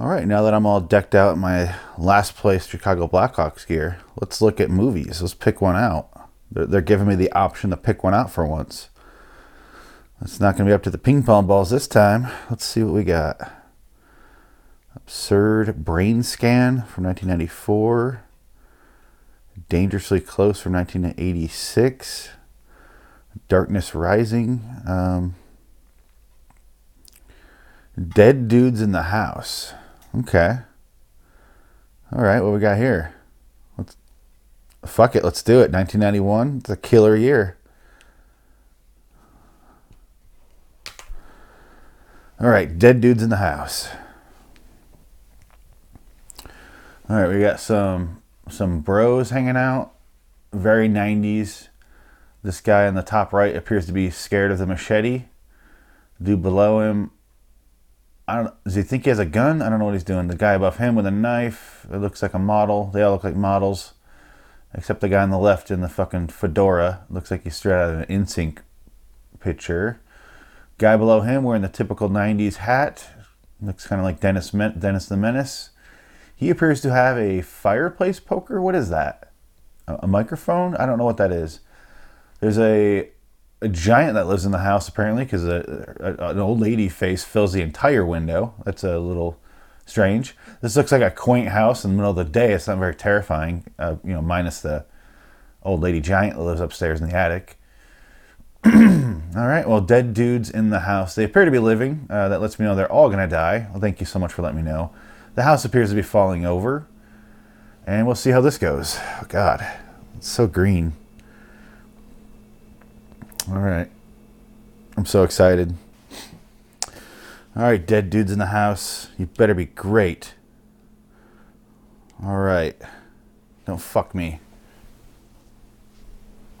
All right, now that I'm all decked out in my last place Chicago Blackhawks gear, let's look at movies. Let's pick one out. They're, they're giving me the option to pick one out for once. It's not going to be up to the ping pong balls this time. Let's see what we got. Absurd Brain Scan from 1994. Dangerously Close from 1986. Darkness Rising. Um, Dead Dudes in the House. Okay. All right, what we got here? Let's fuck it, let's do it. 1991. It's a killer year. All right, dead dudes in the house. All right, we got some some bros hanging out. Very 90s. This guy in the top right appears to be scared of the machete. Dude below him I don't. Does he think he has a gun? I don't know what he's doing. The guy above him with a knife. It looks like a model. They all look like models, except the guy on the left in the fucking fedora. Looks like he's straight out of an NSYNC picture. Guy below him wearing the typical '90s hat. Looks kind of like Dennis Men- Dennis the Menace. He appears to have a fireplace poker. What is that? A, a microphone? I don't know what that is. There's a a giant that lives in the house apparently because an old lady face fills the entire window. That's a little strange. This looks like a quaint house in the middle of the day. It's not very terrifying, uh, you know, minus the old lady giant that lives upstairs in the attic. all right, well, dead dudes in the house. They appear to be living. Uh, that lets me know they're all going to die. Well, thank you so much for letting me know. The house appears to be falling over. And we'll see how this goes. Oh, God, it's so green. All right. I'm so excited. All right, dead dudes in the house. You better be great. All right. Don't fuck me.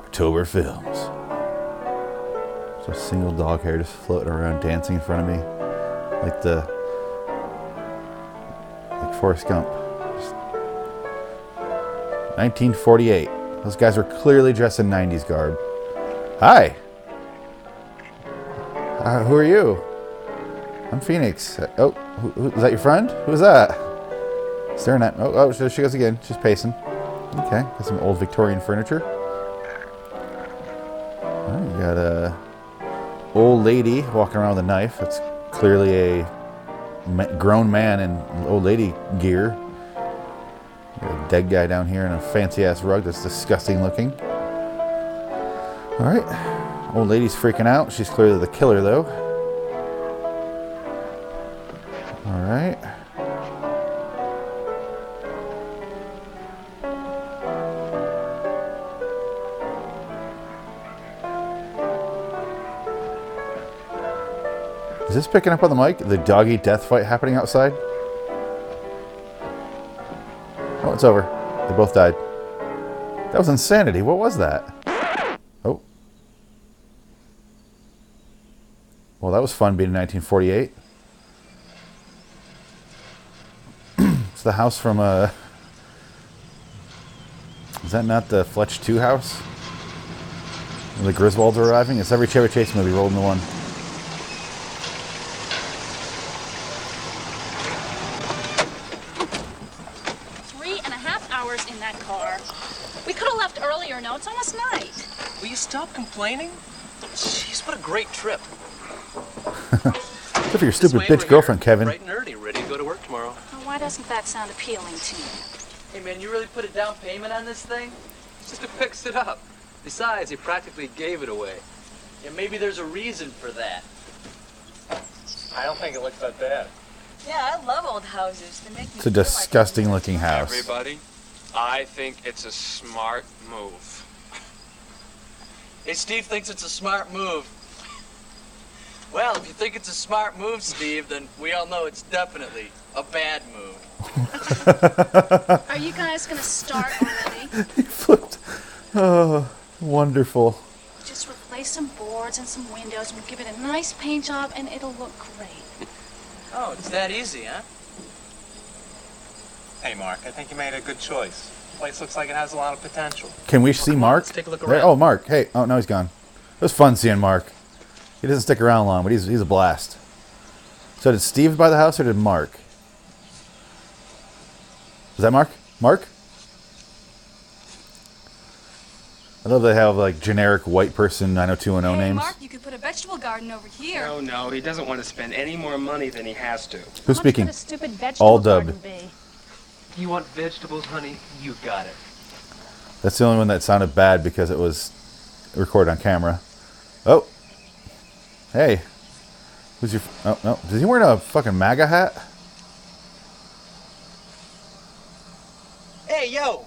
October Films. So a single dog hair just floating around dancing in front of me. Like the like Forrest Gump. 1948. Those guys were clearly dressed in 90s garb. Hi. Uh, who are you? I'm Phoenix. Uh, oh, who, who, is that your friend? Who's that? Staring at. Oh, oh, there she goes again. She's pacing. Okay, got some old Victorian furniture. Oh, you got a old lady walking around with a knife. That's clearly a grown man in old lady gear a dead guy down here in a fancy ass rug that's disgusting looking. All right. Old lady's freaking out. She's clearly the killer, though. All right. Is this picking up on the mic? The doggy death fight happening outside? It's over. They both died. That was insanity. What was that? Oh. Well, that was fun being in 1948. it's the house from uh Is that not the Fletch 2 house? When the Griswolds are arriving? It's every Chevy Chase movie rolled into one. stop complaining? Jeez, what a great trip. Except for your stupid bitch girlfriend, Kevin. Bright and early, ready to go to work tomorrow. Well, why doesn't that sound appealing to you? Hey, man, you really put a down payment on this thing? Just to fix it up. Besides, you practically gave it away. Yeah, maybe there's a reason for that. I don't think it looks that bad. Yeah, I love old houses. They make It's a disgusting like looking house. Everybody, I think it's a smart move. Hey, Steve thinks it's a smart move. Well, if you think it's a smart move, Steve, then we all know it's definitely a bad move. Are you guys gonna start already? he flipped. Oh, wonderful. Just replace some boards and some windows, and we'll give it a nice paint job, and it'll look great. Oh, it's that easy, huh? Hey, Mark, I think you made a good choice place looks like it has a lot of potential. Can we see Mark? Let's take a look around. There, oh, Mark. Hey. Oh, no, he's gone. It was fun seeing Mark. He doesn't stick around long, but he's he's a blast. So did Steve buy the house or did Mark? Is that Mark? Mark? I love they have like generic white person 90210 Hey, names. Mark, you could put a vegetable garden over here. No, no, he doesn't want to spend any more money than he has to. Who's speaking? What a stupid vegetable All dubbed. garden? You want vegetables, honey? You got it. That's the only one that sounded bad because it was recorded on camera. Oh. Hey. Who's your. Oh, no. Is he wearing a fucking MAGA hat? Hey, yo!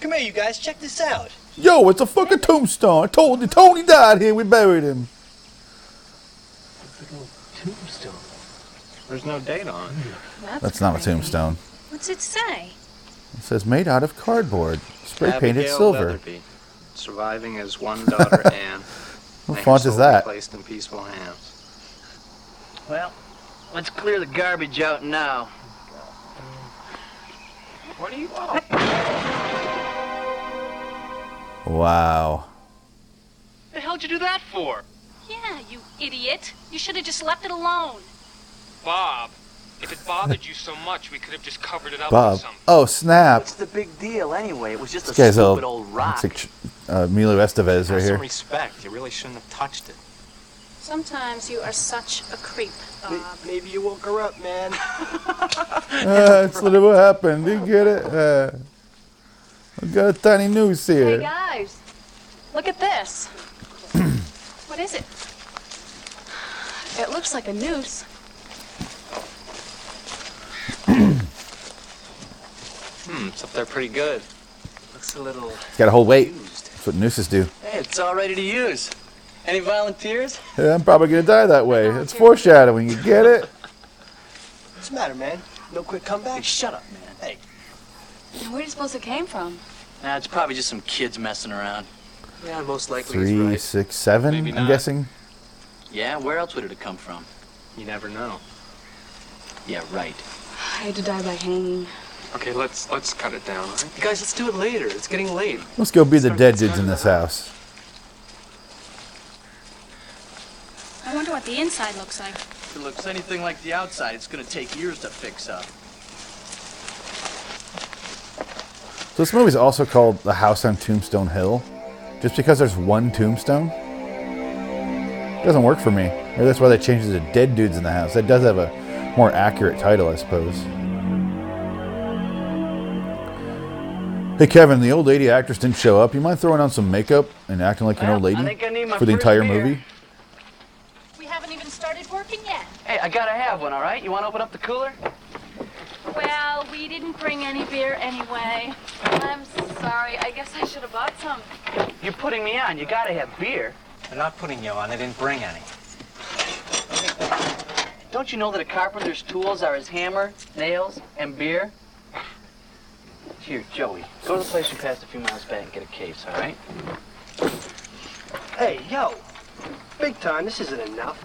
Come here, you guys. Check this out. Yo, it's a fucking tombstone. I told you, Tony died here. We buried him. Tombstone. There's no date on it. That's not a crazy. tombstone. What's it say? It says made out of cardboard, spray painted Abigail silver. Weatherby, surviving as one daughter Anne. What font is that? Placed in peaceful hands. Well, let's clear the garbage out now. What do you want? Wow. The hell'd you do that for? Yeah, you idiot. You should have just left it alone. Bob, if it bothered you so much, we could have just covered it up Bob. with something. Oh, snap. What's the big deal anyway? It was just a This guy's stupid all. old rock. Looks like Ch- uh, Emilio Estevez right some here. respect. You really shouldn't have touched it. Sometimes you are such a creep, Bob. Maybe you woke her up, man. Uh, that's literally what happened. You get it? Uh, we got a tiny noose here. Hey here. guys, look at this. what is it? It looks like a noose. Hmm, it's up there pretty good. Looks a little Got a whole weight. used. That's what nooses do. Hey, it's all ready to use. Any volunteers? Yeah, I'm probably gonna die that way. It's foreshadowing. You get it? What's the matter, man? No quick Hey, comeback? shut up, man. Hey. Where do you suppose it came from? Nah, it's probably just some kids messing around. Yeah, most likely he's Three, right. six, seven. Maybe I'm not. guessing. Yeah, where else would it have come from? You never know. Yeah, right. I had to die by hanging. Okay, let's let's cut it down, all right? You guys, let's do it later. It's getting late. Let's go be the dead dudes in this house. I wonder what the inside looks like. If it looks anything like the outside, it's gonna take years to fix up. So this movie's also called The House on Tombstone Hill, just because there's one tombstone. Doesn't work for me. Maybe that's why they changed it to Dead Dudes in the House. That does have a more accurate title, I suppose. Hey Kevin, the old lady actress didn't show up. You mind throwing on some makeup and acting like an old lady I I for the entire beer. movie? We haven't even started working yet. Hey, I gotta have one, all right? You wanna open up the cooler? Well, we didn't bring any beer anyway. I'm sorry. I guess I should have bought some. You're putting me on. You gotta have beer. I'm not putting you on. I didn't bring any. Don't you know that a carpenter's tools are his hammer, nails, and beer? Here, Joey, go to the place we passed a few miles back and get a case, all right? Hey, yo! Big time. This isn't enough.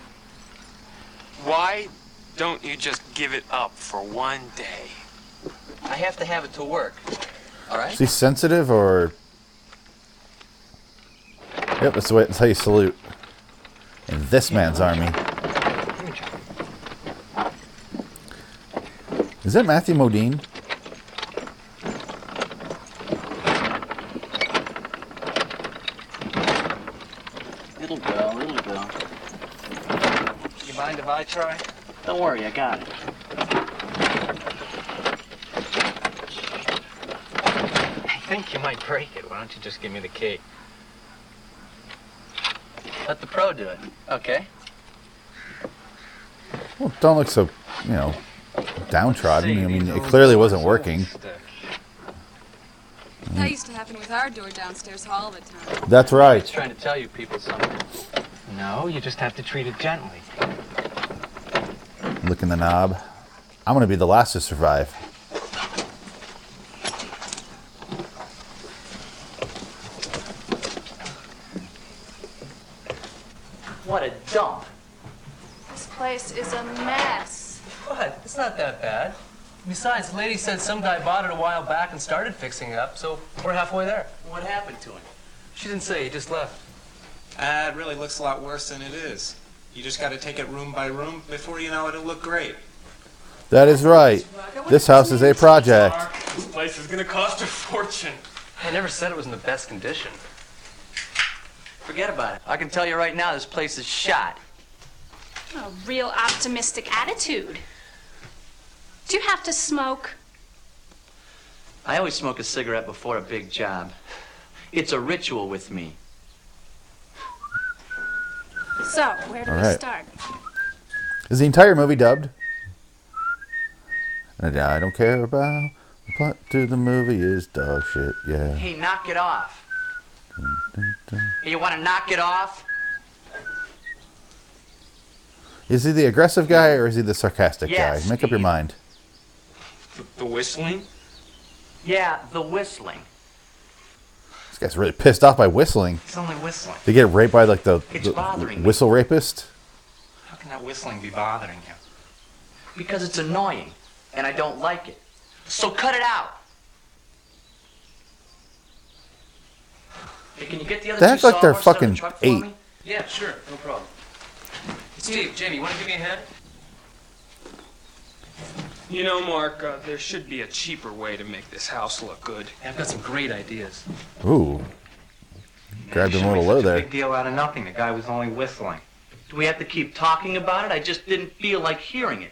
Why don't you just give it up for one day? I have to have it to work, all right? Is he sensitive or? Yep, that's the way. That's how you salute. In this man's army. Is that Matthew Modine? It'll go, it'll go. You mind if I try? Don't worry, I got it. I think you might break it. Why don't you just give me the key? Let the pro do it, okay? Well, don't look so, you know, downtrodden. I mean, it clearly wasn't working. Mm. That used to happen with our door downstairs all the time. That's right. It's trying to tell you people something. No, you just have to treat it gently. Licking the knob. I'm gonna be the last to survive. What a dump. This place is a mess. What? It's not that bad. Besides, the lady said some guy bought it a while back and started fixing it up, so we're halfway there. What happened to him? She didn't say, he just left. Ah, it really looks a lot worse than it is. You just got to take it room by room. Before you know it, it'll look great. That is right. This house is a project. This place is gonna cost a fortune. I never said it was in the best condition. Forget about it. I can tell you right now, this place is shot. A real optimistic attitude. Do you have to smoke? I always smoke a cigarette before a big job. It's a ritual with me. So, where do All we right. start? Is the entire movie dubbed? And I don't care about the plot to the movie is dog shit. Yeah. Hey, knock it off. Hey, you want to knock it off? Is he the aggressive guy or is he the sarcastic Yes, guy? Make up your mind. The, the whistling? Yeah, the whistling. Guy's really pissed off by whistling. It's only whistling. They get raped by like the, It's the bothering me. whistle rapist. How can that whistling be bothering you? Because it's annoying, and I don't like it. So cut it out. Hey, can you get the other They act like they're of the fucking eight. Yeah, sure, no problem. Steve, Jamie, want to give me a hand? You know, Mark, uh, there should be a cheaper way to make this house look good. I've got some great ideas. Ooh. Grabbed him a little low Such a there. big deal out of nothing. The guy was only whistling. Do we have to keep talking about it? I just didn't feel like hearing it.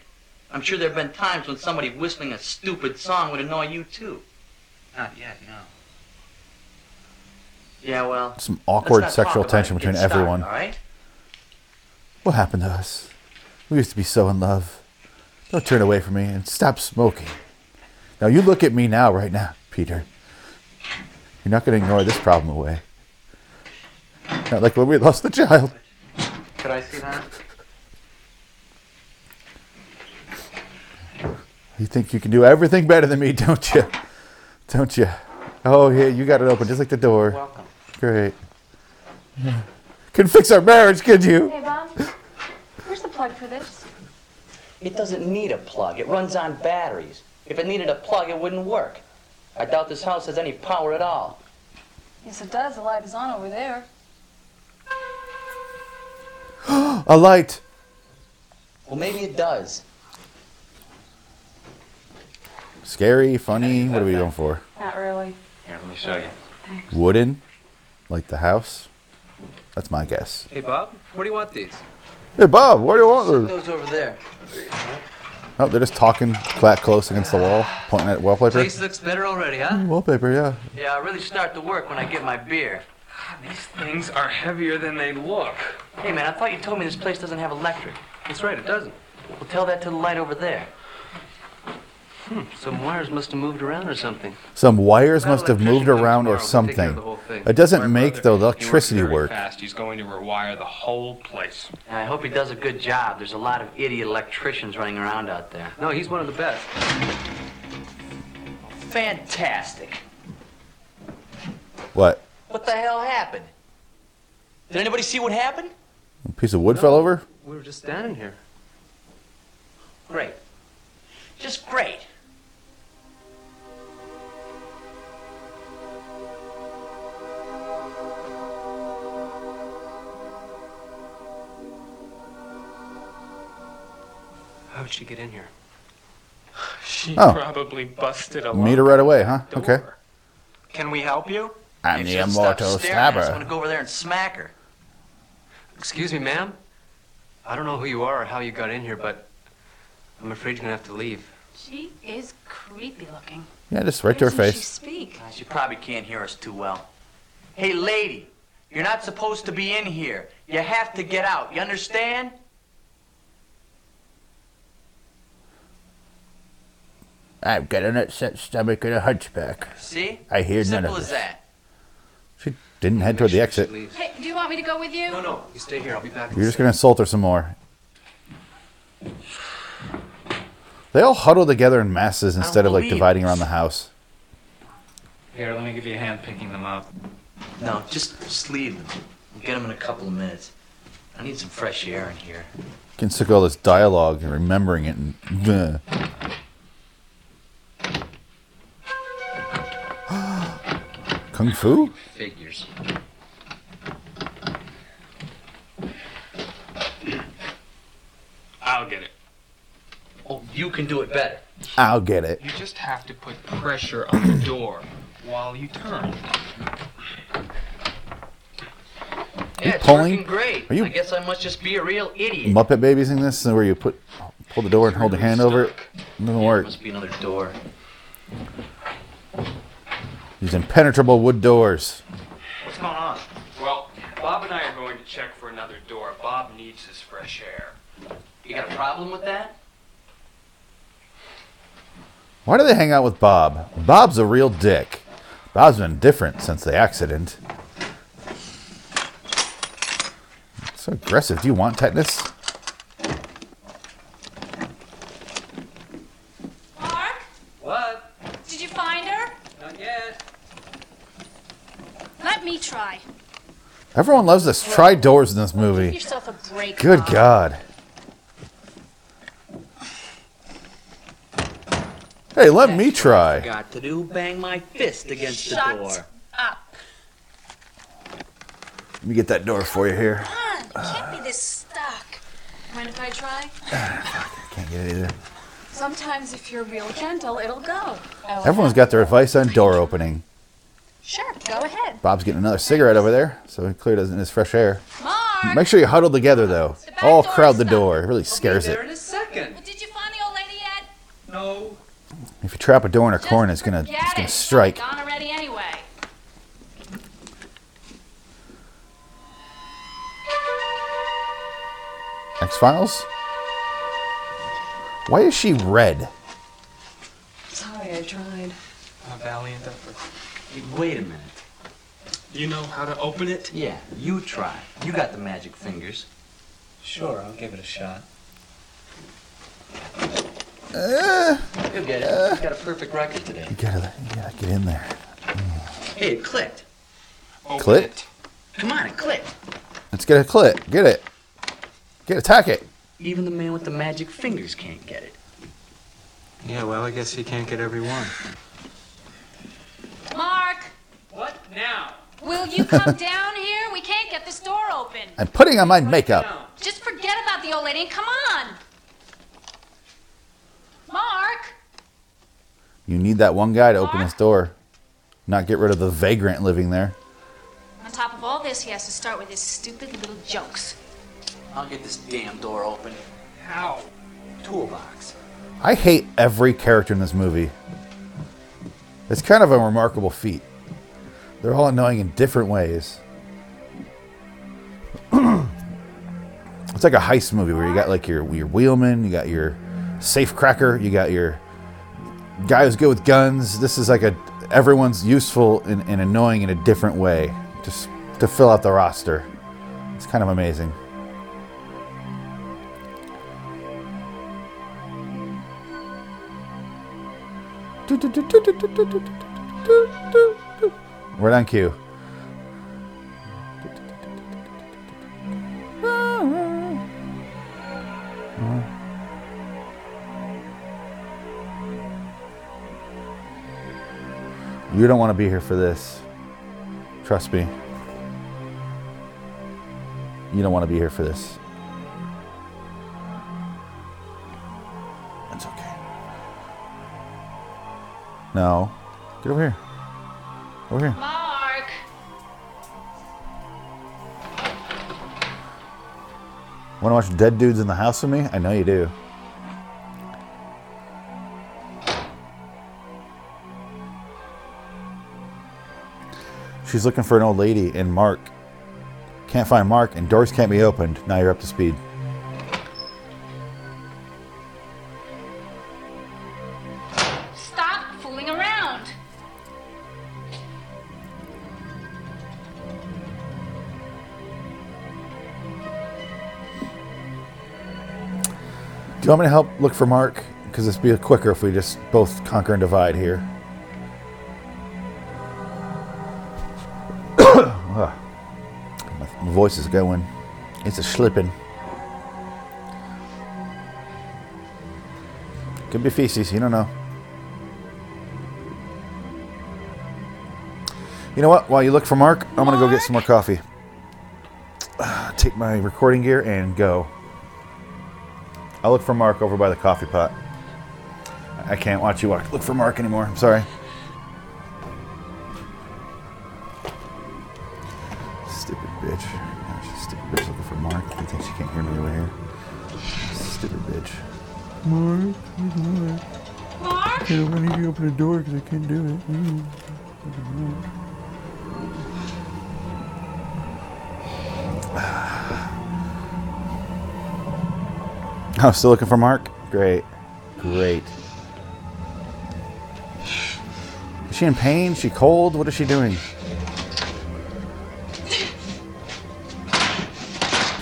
I'm sure there have been times when somebody whistling a stupid song would annoy you too. Not yet, no. Yeah, well. Some awkward sexual tension between Get started, everyone. all right? What happened to us? We used to be so in love. Don't turn away from me and stop smoking. Now you look at me now, right now, Peter. You're not going to ignore this problem away. Not like when we lost the child. Could I see that? You think you can do everything better than me, don't you? Don't you? Oh yeah, you got it open just like the door. Welcome. Great. Yeah. Can fix our marriage, could you? Hey, Bob. Where's the plug for this? It doesn't need a plug. It runs on batteries. If it needed a plug, it wouldn't work. I doubt this house has any power at all. Yes, it does. The light is on over there. A light. Well, maybe it does. Scary, funny. What are we going for? Not really. Here, let me show you. Thanks. Wooden, like the house. That's my guess. Hey, Bob, where do you want these? Hey Bob, what do you want? Those over there. Oh, they're just talking, flat close against the wall, pointing at wallpaper. Place looks better already, huh? Mm, wallpaper, yeah. Yeah, I really start to work when I get my beer. Ah, these things are heavier than they look. Hey, man, I thought you told me this place doesn't have electric. That's right, it doesn't. Well, tell that to the light over there. Hmm, some wires must have moved around or something. Some wires That must have moved around or we'll take care of something. the whole thing. It doesn't My make brother, the electricity very work. Fast. He's going to rewire the whole place. And I hope he does a good job. There's a lot of idiot electricians running around out there. No, he's one of the best. Fantastic. What? What the hell happened? Did anybody see what happened? A piece of wood fell over? We were just standing here. Great. Just great. How'd she get in here? She Oh. probably busted a Meet her right away, huh? door. Okay. Can we help you? I'm If the she'll stop immortal staring I'm stabber. gonna go over there and smack her. Excuse me, ma'am. I don't know who you are or how you got in here, but I'm afraid you're gonna have to leave. She is creepy looking. Yeah, just right to her Why doesn't She face. speak. Uh, She probably can't hear us too well. Hey, lady, you're not supposed to be in here. You have to get out. You understand? I've got an upset stomach and a hunchback. See? I hear none Simple of as this. that. She didn't head toward the exit. Hey, do you want me to go with you? No, no, you stay here. I'll be back. You're just gonna insult her some more. They all huddle together in masses instead of like believe dividing around the house. Here, let me give you a hand picking them up. No, just, just leave them. We'll get them in a couple of minutes. I need some fresh air in here. Can sick of all this dialogue and remembering it and. Bleh. Kung Fu? Figures. I'll get it. Oh, you can do it better. I'll get it. You just have to put pressure on the door while you turn. Yeah, pulling? great. Are you- I guess I must just be a real idiot. Muppet Babies in this, where you put pull the door and hold your hand over it. It doesn't work. must be another door. These impenetrable wood doors. What's going on? Well, Bob and I are going to check for another door. Bob needs his fresh air. You got a problem with that? Why do they hang out with Bob? Bob's a real dick. Bob's been different since the accident. So aggressive. Do you want tetanus? Mark, What? did you find her? Not yet. Let me try. Everyone loves this. Try doors in this Give movie. yourself a break. Good Bob. God. Hey, let me try. Got to do bang my fist against Shut the door. up. Let me get that door for you here. Come on, can't be this stuck. Mind if I try? Can't get it either. Sometimes if you're real gentle, it'll go. Everyone's got their advice on door opening. Sure, go ahead. Bob's getting another cigarette over there, so he clearly doesn't his fresh air. Mark, Make sure you huddle together though. All crowd the door. It really scares it. in a second. well, did you find the old lady yet? No. If you trap a door in a Just corner, it's gonna it's gonna strike. Gone already anyway. X Files. Why is she red? Sorry, I tried. A valiant effort. Hey, wait a minute. You know how to open it? Yeah, you try. You got the magic fingers. Sure, I'll give it a shot. Uh. You'll get it. You got a perfect record today. You gotta, you gotta get in there. Hey, it clicked. Open Clit? it. Come on, it clicked. Let's get a clit. Get it. Get attack it. Even the man with the magic fingers can't get it. Yeah, well, I guess he can't get every one. Mark, What now? will you come down here? We can't get this door open. I'm putting on my makeup. Just forget about the old lady and come on. Mark, You need that one guy to open this door. Not get rid of the vagrant living there. on top of all this, he has to start with his stupid little jokes. I'll get this damn door open. How? Toolbox. I hate every character in this movie. It's kind of a remarkable feat. They're all annoying in different ways. it's like a heist movie where you got like your your wheelman, you got your safe cracker, you got your guy who's good with guns. This is like a everyone's useful and, and annoying in a different way, just to fill out the roster. It's kind of amazing. Right on cue. You don't want to be here for this. Trust me. You don't want to be here for this. No. Get over here. Over here. Mark, Want to watch Dead Dudes in the House with me? I know you do. She's looking for an old lady and Mark. Can't find Mark and doors can't be opened. Now you're up to speed. Want me to help look for Mark? Because this be quicker if we just both conquer and divide here. Ah. My voice is going. It's a slipping. Could be feces. You don't know. You know what? While you look for Mark, I'm gonna go get some more coffee. Take my recording gear and go. I look for Mark over by the coffee pot. I can't watch you walk. Look for Mark anymore. I'm sorry. Oh, still looking for Mark? Great. Great. Is she in pain? Is she cold? What is she doing?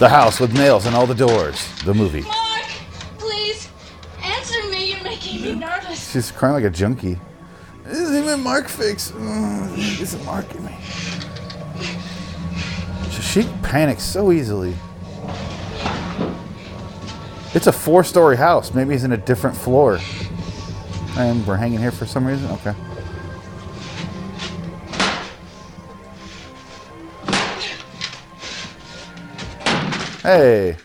The house with nails in all the doors. The movie. Mark, please answer me. You're making me nervous. She's crying like a junkie. This isn't even Mark fix. Oh, There's a mark in me. She panics so easily. It's a four-story house. Maybe he's in a different floor. And we're hanging here for some reason. Okay. Hey.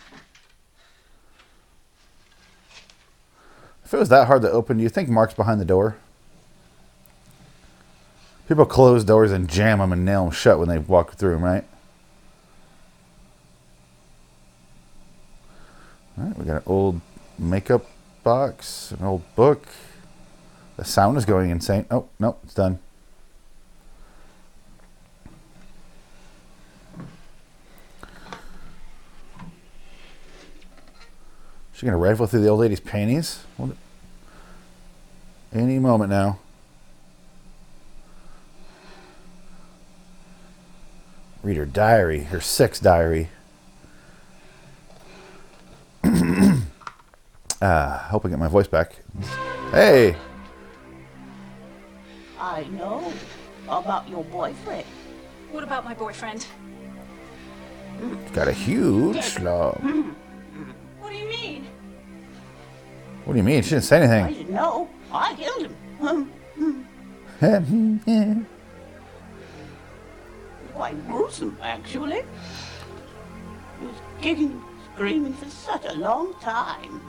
If it was that hard to open, do you think Mark's behind the door? People close doors and jam them and nail them shut when they walk through them, right? All right, we got an old makeup box, an old book. The sound is going insane. Oh, no, it's done. She's gonna rifle through the old lady's panties? Any moment now. Read her diary, her sex diary. Ah, hope I get my voice back. Hey, I know about your boyfriend. What about my boyfriend? got a huge slug. What do you mean? What do you mean? She didn't say I anything. didn't know. I killed him. Quite gruesome, actually. He was kicking, screaming for such a long time.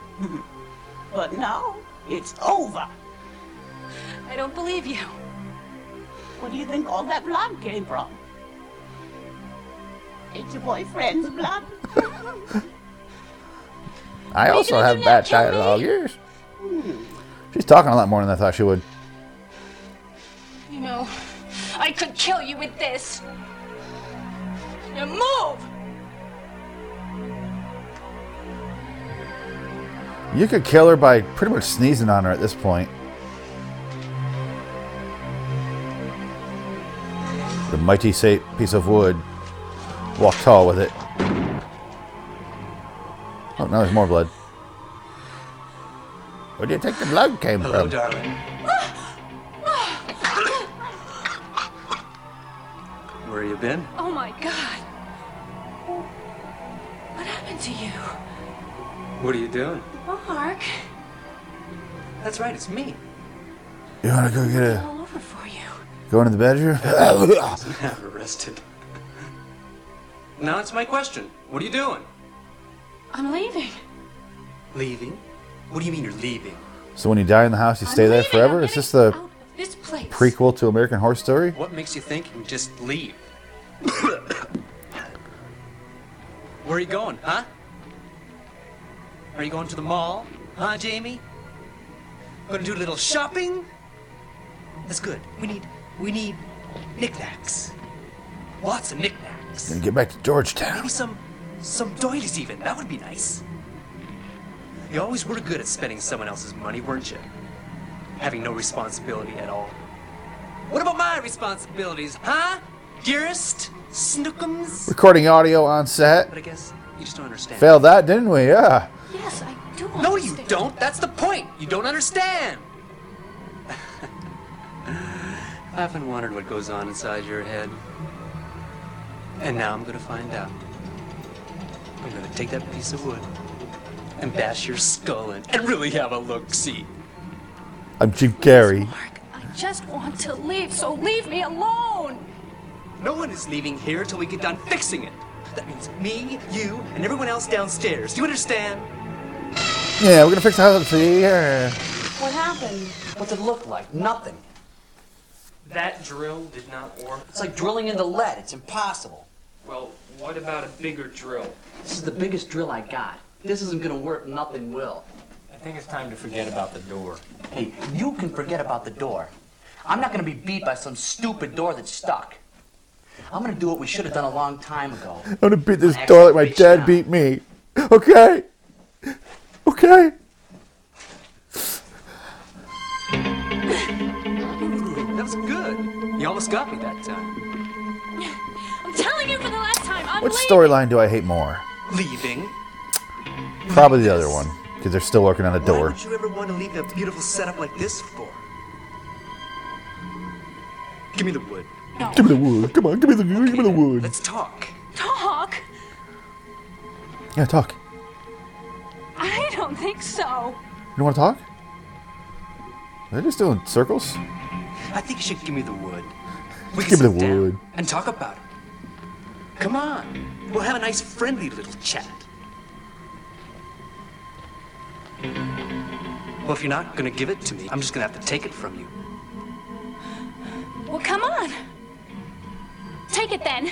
But now it's over. I don't believe you. Where do you think all that blood came from? It's your boyfriend's blood. I also have bad dialogue. Yes. Hmm. She's talking a lot more than I thought she would. You know, I could kill you with this. Now move! You could kill her by pretty much sneezing on her at this point. The mighty sa- piece of wood. Walk tall with it. Oh, now there's more blood. Where do you think the blood came from? Hello, from? darling. Where have you been? Oh my god. What happened to you? What are you doing? Mark, That's right, it's me. You want to go get a all over for you. go into the bedroom? I'm arrested. Now it's my question. What are you doing? I'm leaving. Leaving? What do you mean you're leaving? so when you die in the house, you I'm stay there leaving. forever? I'm Is this the out of this place? prequel to American Horror Story? What makes you think you can just leave? Where are you going, huh? Are you going to the mall? Huh, Jamie? Gonna do a little shopping? That's good. We need we need knickknacks. Lots of knickknacks. Gonna get back to Georgetown. Maybe some some doilies even. That would be nice. You always were good at spending someone else's money, weren't you? Having no responsibility at all. What about my responsibilities, huh? Dearest? Snookums? Recording audio on set. But I guess you just don't understand. Failed that, didn't we? Yeah. Yes, I do No, you don't. That's the point. You don't understand. I often wondered what goes on inside your head. And now I'm gonna find out. I'm gonna take that piece of wood and bash your skull in and really have a look see. I'm Jim Carrey. Mark, I just want to leave, so leave me alone. No one is leaving here until we get done fixing it. That means me, you, and everyone else downstairs. Do you understand? Yeah, we're gonna fix the house. up See, yeah. What happened? What What's it look like? Nothing. That drill did not work. It's like drilling into lead. It's impossible. Well, what about a bigger drill? This is the biggest drill I got. This isn't gonna work, nothing will. I think it's time to forget about the door. Hey, you can forget about the door. I'm not gonna be beat by some stupid door that's stuck. I'm gonna do what we should have done a long time ago. I'm gonna beat this door like my dad beat me. Okay. Okay. That was good. You almost got me that time. I'm telling you for the last time. I'm Which leaving. storyline do I hate more? Leaving? Probably the other one, because they're still working on the Why door. would you ever want to leave a beautiful setup like this for? Give me the wood. Give me the wood. Come on, give me the wood. give me the wood. Let's talk. Talk? Yeah, talk. I don't think so. You want to talk? They're just doing circles. I think you should give me the wood. We Give can me the down wood. And talk about it. Come on. We'll have a nice friendly little chat. Well, if you're not gonna give it to me, I'm just gonna have to take it from you. Well, come on. Take it then.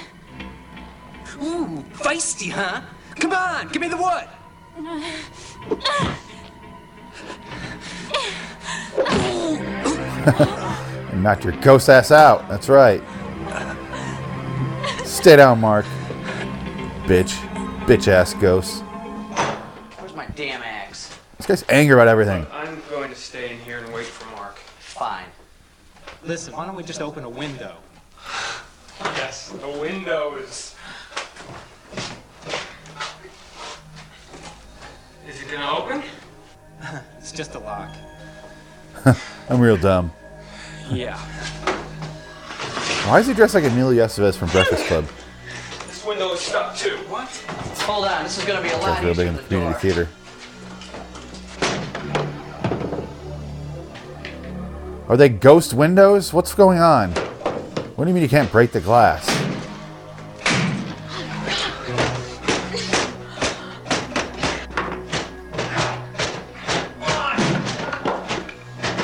Ooh, feisty, huh? Come on, give me the wood. And knocked your ghost ass out. That's right. Stay down, Mark. Bitch. Bitch ass ghost. Where's my damn axe? This guy's angry about everything. I'm going to stay in here and wait for Mark. Fine. Listen, why don't we just open a window? Yes, the window is. Is it gonna open? It's just a lock. I'm real dumb. Yeah. Why is he dressed like Emilio Estevez from Breakfast Club? This window is stuck too. What? Hold on, this is gonna be a lot That's real easier big in than the the door. community theater. Are they ghost windows? What's going on? What do you mean you can't break the glass?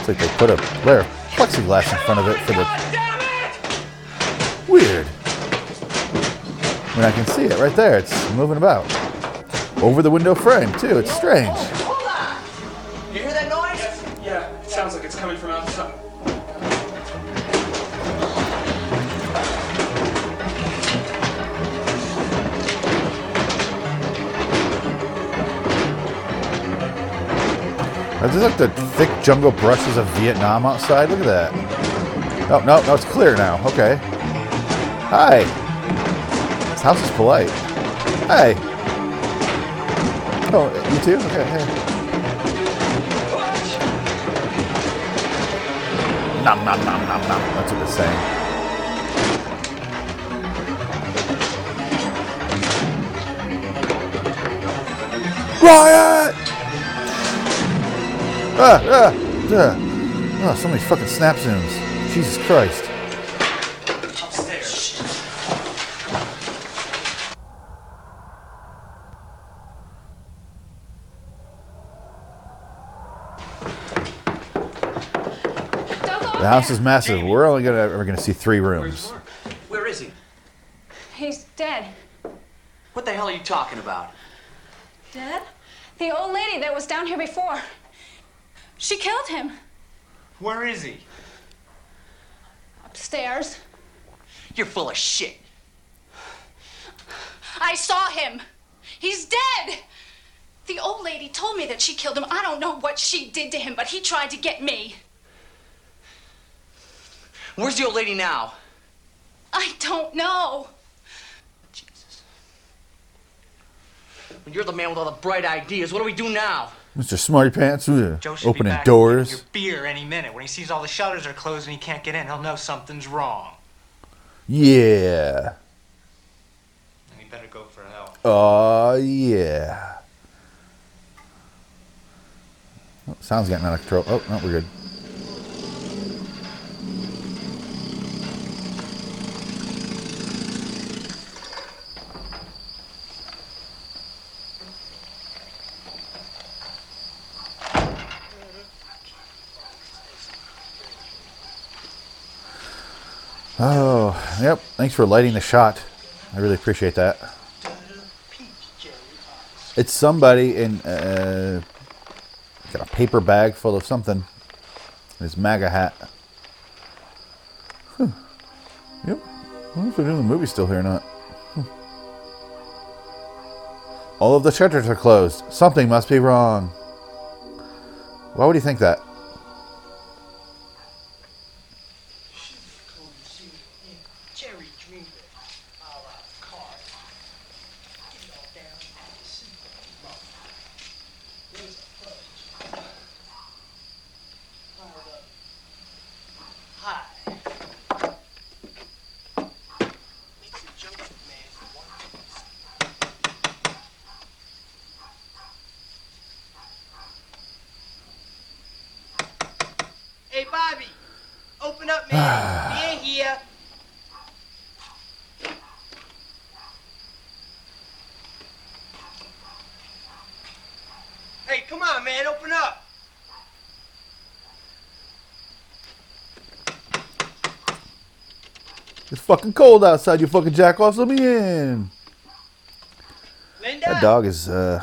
Like they put a layer of plexiglass in front of it for the. Weird. I mean, I can see it right there. It's moving about. Over the window frame, too. It's strange. Hold on! You hear that noise? Yeah, it sounds like it's coming from outside. Are these like the thick jungle brushes of Vietnam outside? Look at that. Oh, no, no, it's clear now. Okay. Hi. This house is polite. Hey. Oh, you too? Okay, hey. Nom nom nom nom nom. That's what it's saying. Riot! Ah, ah, ah. Oh, so many fucking snap zooms. Jesus Christ. Upstairs. The house is massive. We're only gonna ever gonna see three rooms. Where is he? He's dead. What the hell are you talking about? Dead? The old lady that was down here before. She killed him. Where is he? Upstairs. You're full of shit. I saw him. He's dead. The old lady told me that she killed him. I don't know what she did to him, but he tried to get me. Where's the old lady now? I don't know. Jesus. When you're the man with all the bright ideas, what do we do now? Mr. Smarty Pants, Joe should be opening back doors. Your beer any minute. When he sees all the shutters are closed and he can't get in, he'll know something's wrong. Yeah. And he better go for help. Oh yeah. Oh, sound's getting out of control. Oh no, we're good. Oh, yep. Thanks for lighting the shot. I really appreciate that. It's somebody in uh, got a paper bag full of something. His MAGA hat. Huh. Yep. I wonder if they're doing the movie still here or not. Hmm. All of the shutters are closed. Something must be wrong. Why would you think that? Hey, Bobby, open up, man. we ain't here. Hey, come on, man, open up. It's fucking cold outside. You fucking jack off. Let me in. Linda. That dog is. uh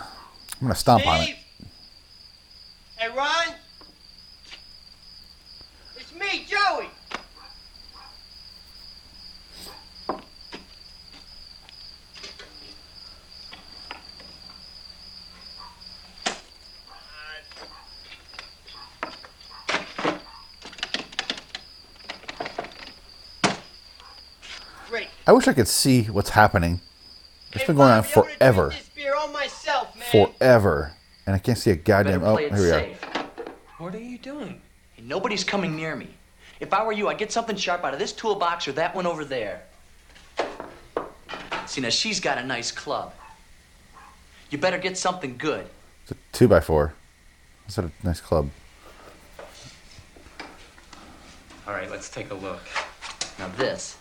I'm gonna stomp on it. Steve. Hey, Ron. It's me, Joey. Great. I wish I could see what's happening. It's been going on forever, This beer all myself, forever, and I can't see a goddamn. Oh, here we are. What are you doing? Nobody's coming near me. If I were you, I'd get something sharp out of this toolbox or that one over there. See, now she's got a nice club. You better get something good. It's a two by four. That's a nice club. All right, let's take a look. Now this,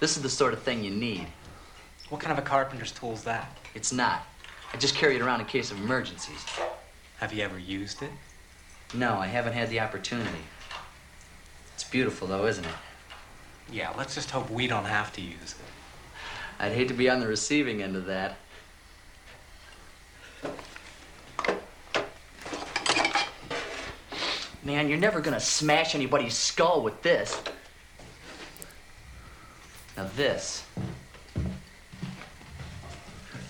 this is the sort of thing you need. What kind of a carpenter's tool is that? It's not. I just carry it around in case of emergencies. Have you ever used it? No, I haven't had the opportunity. It's beautiful, though, isn't it? Yeah, let's just hope we don't have to use it. I'd hate to be on the receiving end of that. Man, you're never gonna smash anybody's skull with this. Now, this.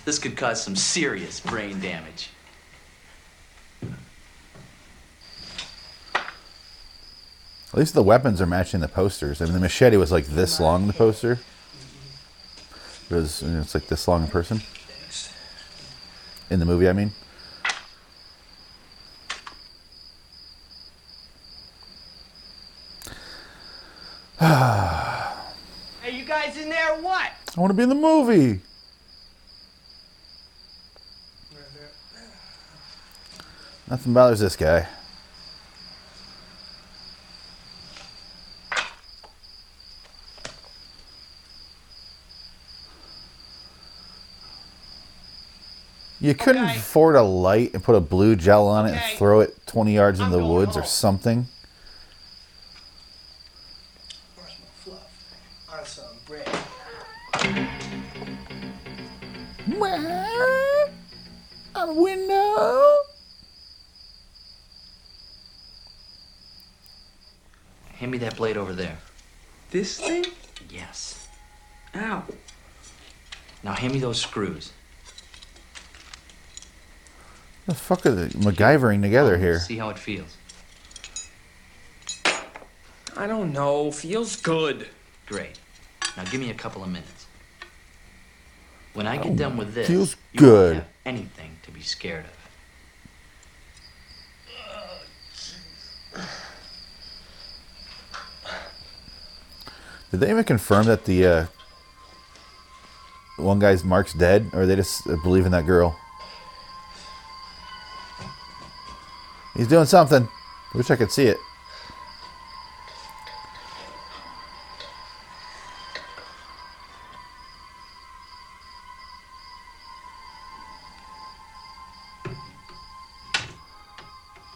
This could cause some serious brain damage. At least the weapons are matching the posters. I mean, the machete was like this long the poster. It was, you know, it's like this long in person. In the movie, I mean. You guys in there or what? I want to be in the movie. Nothing bothers this guy. You couldn't Okay. afford a light and put a blue gel on it Okay. and throw it 20 yards in I'm the going woods or something. Those screws. The fuck are they MacGyvering together here? See how it feels. I don't know. Feels good. Great. Now give me a couple of minutes. When I get done with this, feels you won't good. have anything to be scared of. Did they even confirm that the uh, one guy's Mark's dead, or they just believe in that girl? He's doing something. Wish I could see it.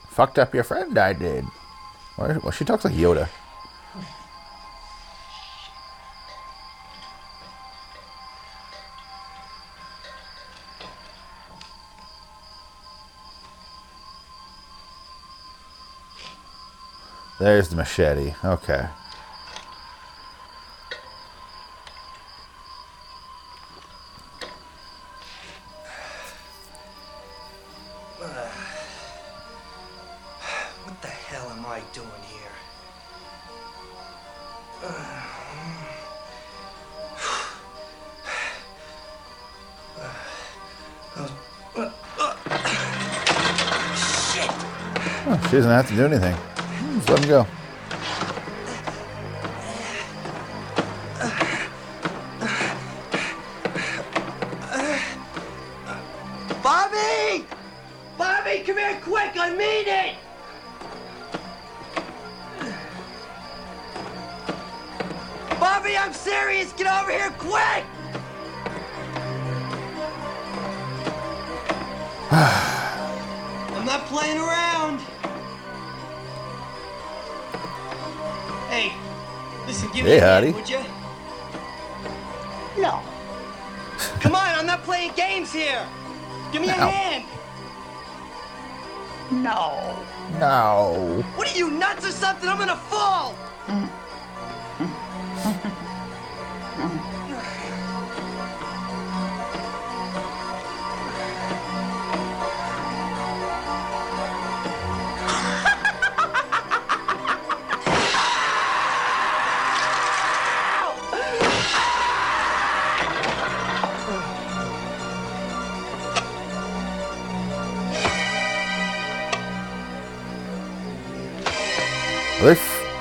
Fucked up your friend, I did. Well, she talks like Yoda. There's the machete. Okay. What the hell am I doing here? Oh, she doesn't have to do anything. Let him go. No. What are you nuts or something? I'm gonna fall. Are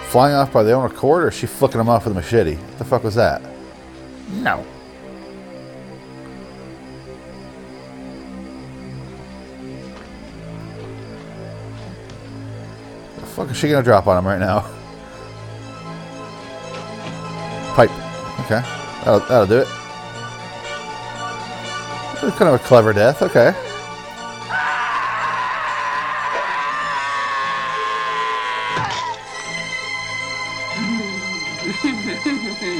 flying off by their own accord, or is she flicking them off with a machete? What the fuck was that? No. The fuck is she gonna drop on him right now? Pipe. Okay. That'll, that'll do it. That's kind of a clever death. Okay.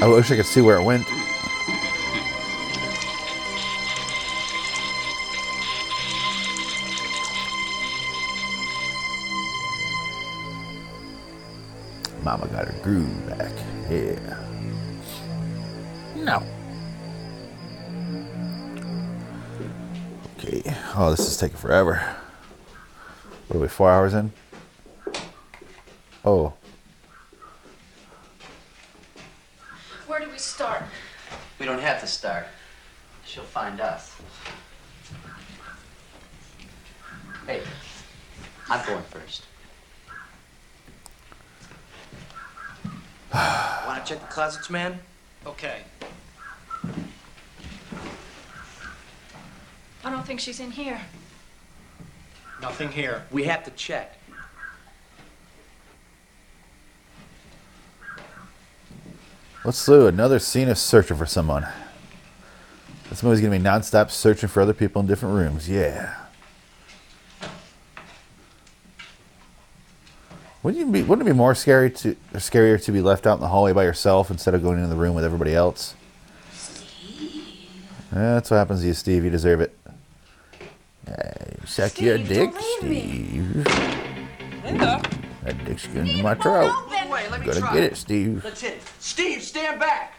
I wish I could see where it went. Mama got her groove back. Yeah. No. Okay. Oh, this is taking forever. What are we, four hours in? Oh. Where do we start? We don't have to start. She'll find us. Hey, I'm going first. Wanna check the closets, man? Okay. I don't think she's in here. Nothing here. We have to check. Let's do another scene of searching for someone. This movie's gonna be nonstop searching for other people in different rooms. Yeah. Wouldn't you be? Wouldn't it be more scary to, or scarier to be left out in the hallway by yourself instead of going into the room with everybody else? Yeah, that's what happens to you, Steve. You deserve it. Hey, suck your dick, don't leave Steve. Linda? That dick's going in my throat. Wait, let me Gotta try. get it, Steve. Let's hit it. Steve, stand back.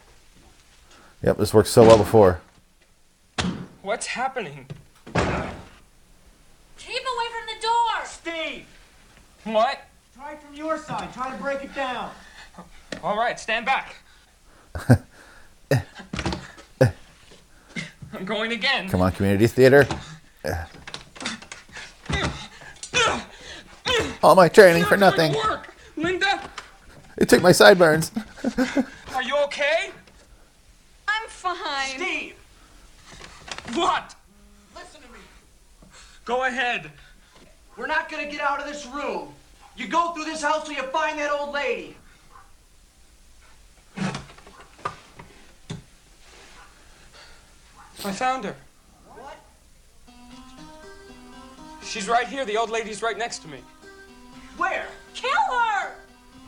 Yep, this worked so well before. What's happening? Keep away from the door! Steve, What? try from your side. Try to break it down. All right, stand back. I'm going again. Come on, community theater. All my training for nothing. work. Linda, It took my sideburns. are you okay? I'm fine. Steve, What? listen to me. Go ahead. We're not gonna get out of this room. You go through this house till you find that old lady. I found her. What? She's right here. The old lady's right next to me. Where? Kill her!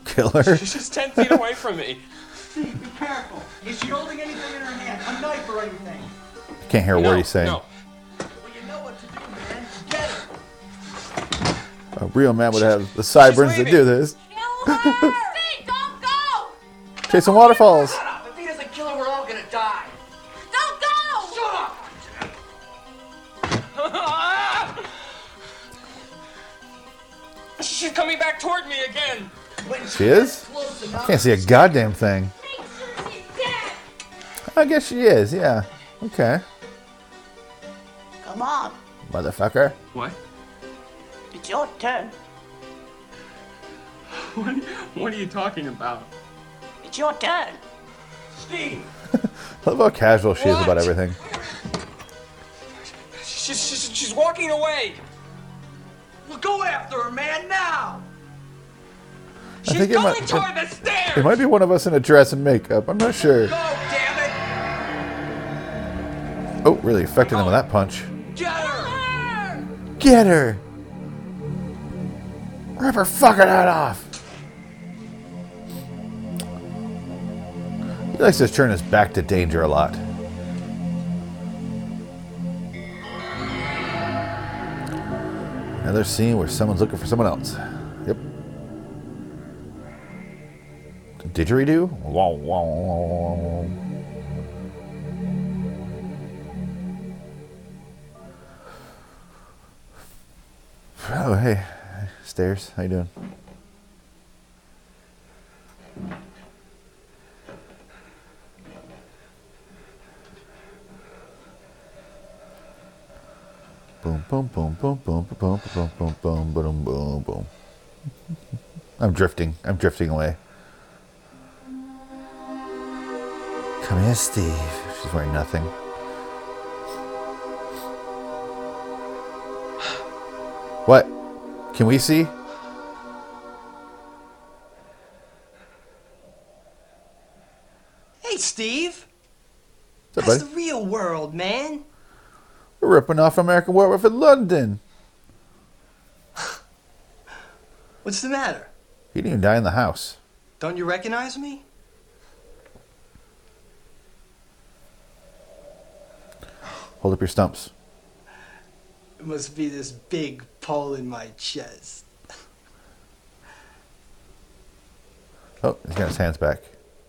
Kill her. She's just 10 feet away from me. Steve, be careful. Is she holding anything in her hand? A knife or anything? can't hear no, what he's saying. No. A real man would have the sideburns to do this. Chasing waterfalls. She's coming back toward me again. When she is? I can't see a goddamn thing. I guess she is, yeah. Okay. Come on, Motherfucker. What? it's your turn. What, what are you talking about? It's your turn. Steve! I love how casual she is about everything. She's, she's, she's walking away. Well, go after her, man, now! I She's think it going might, toward the it, stairs. it might be one of us in a dress and makeup. I'm not sure. Go, damn it! Oh, really affected him with oh. that punch. Get her! Get her! Rip her fucking head off! He likes to turn his back to danger a lot. Another scene where someone's looking for someone else. Yep. Didgeridoo? Wow, wow. Oh, hey. Stairs. How you doing? Boom, boom, boom, boom, boom, boom, boom, boom, boom, boom, boom, boom. I'm drifting. I'm drifting away. Come here, Steve. She's wearing nothing. What? Can we see? Hey, Steve! What's That's buddy? the real world, man. We're ripping off American Werewolf in London. What's the matter? He didn't even die in the house. Don't you recognize me? Hold up your stumps. It must be this big pole in my chest. Oh, he's got his hands back.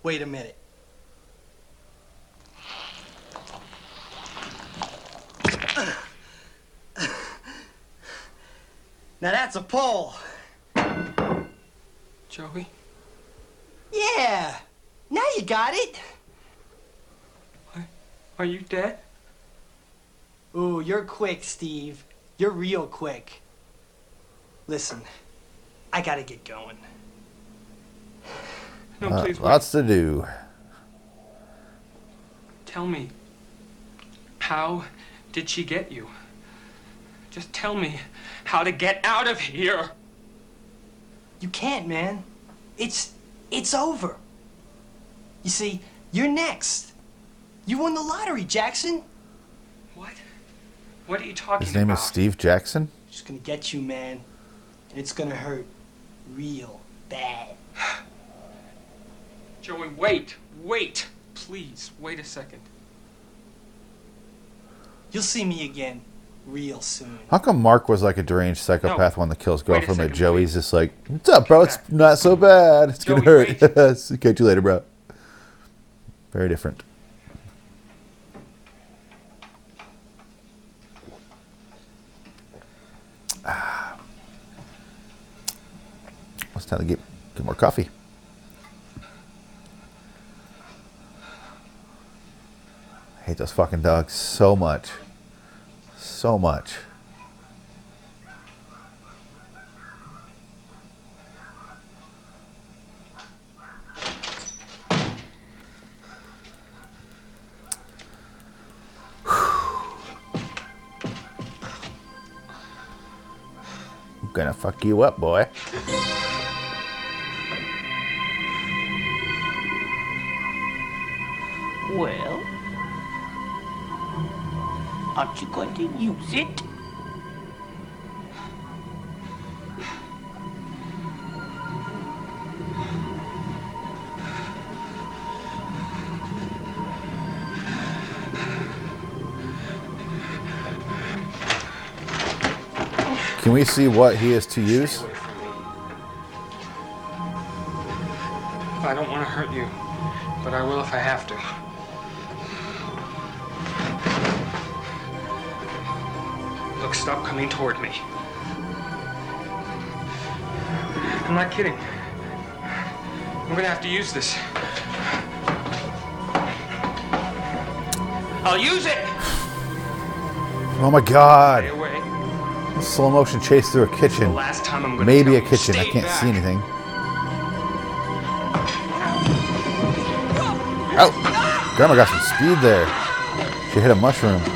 Wait a minute. Now that's a pole. Joey? Yeah. Now you got it. Are you dead? Ooh, you're quick, Steve. You're real quick. Listen, I gotta get going. No, Uh, please wait. lots to do. Tell me. How did she get you? Just tell me how to get out of here. You can't, man. It's it's over. You see, you're next. You won the lottery, Jackson. What? What are you talking about? His name about? is Steve Jackson. Just gonna get you, man. And it's gonna hurt real bad. Joey, wait, wait. Please, wait a second. You'll see me again real soon. How come Mark was like a deranged psychopath one that kills Wait a girlfriend, but second, Joey's just like, "What's up, bro? It's not so bad. It's gonna hurt." Catch you later, bro. Very different. It's time to get get more coffee. I hate those fucking dogs so much. So much. Gonna fuck you up, boy. Well, aren't you going to use it? Can we see what he is to use? I don't want to hurt you, but I will if I have to. Look, stop coming toward me. I'm not kidding. I'm gonna have to use this. I'll use it! Oh my god. Slow motion chase through a kitchen. last time I'm gonna Maybe a kitchen. I can't see anything. Oh! Grandma got some speed there. She hit a mushroom.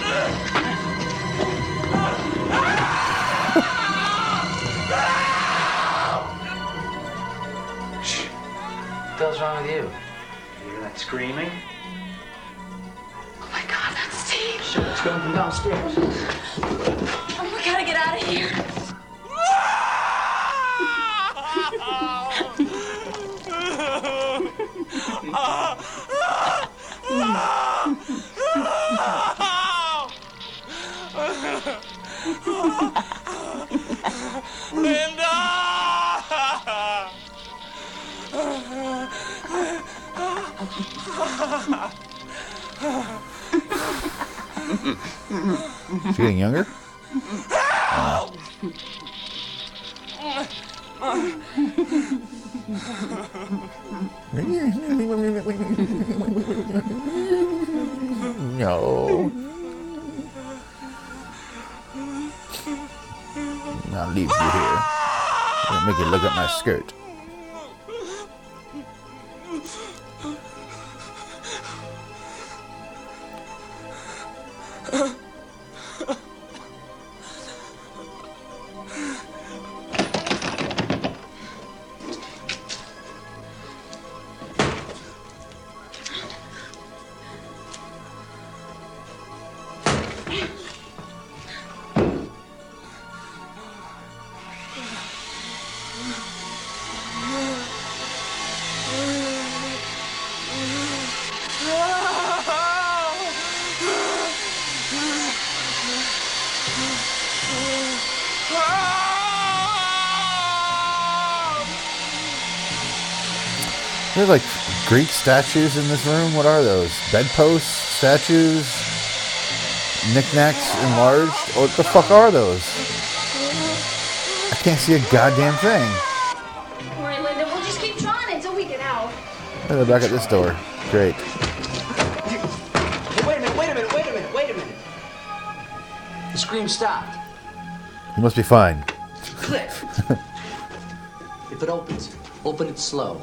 There's like Greek statues in this room. What are those? Bedposts, statues, knickknacks enlarged. What the fuck are those? I can't see a goddamn thing. Don't worry, Linda. We'll just keep trying until we get out. They're back at this door. Great. Hey, wait a minute, wait a minute, wait a minute, wait a minute. The scream stopped. You must be fine. Click. if it opens, open it slow.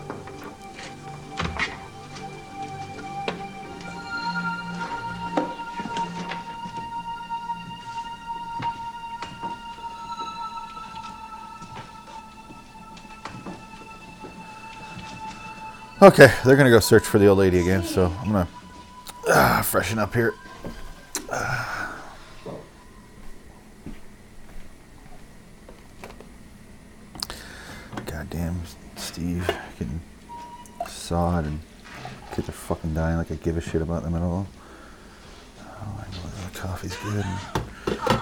Okay, they're gonna go search for the old lady again, so I'm gonna ah, freshen up here. Ah. Goddamn, Steve getting sawed and kids are fucking dying like I give a shit about them at all. Oh, I know the coffee's good.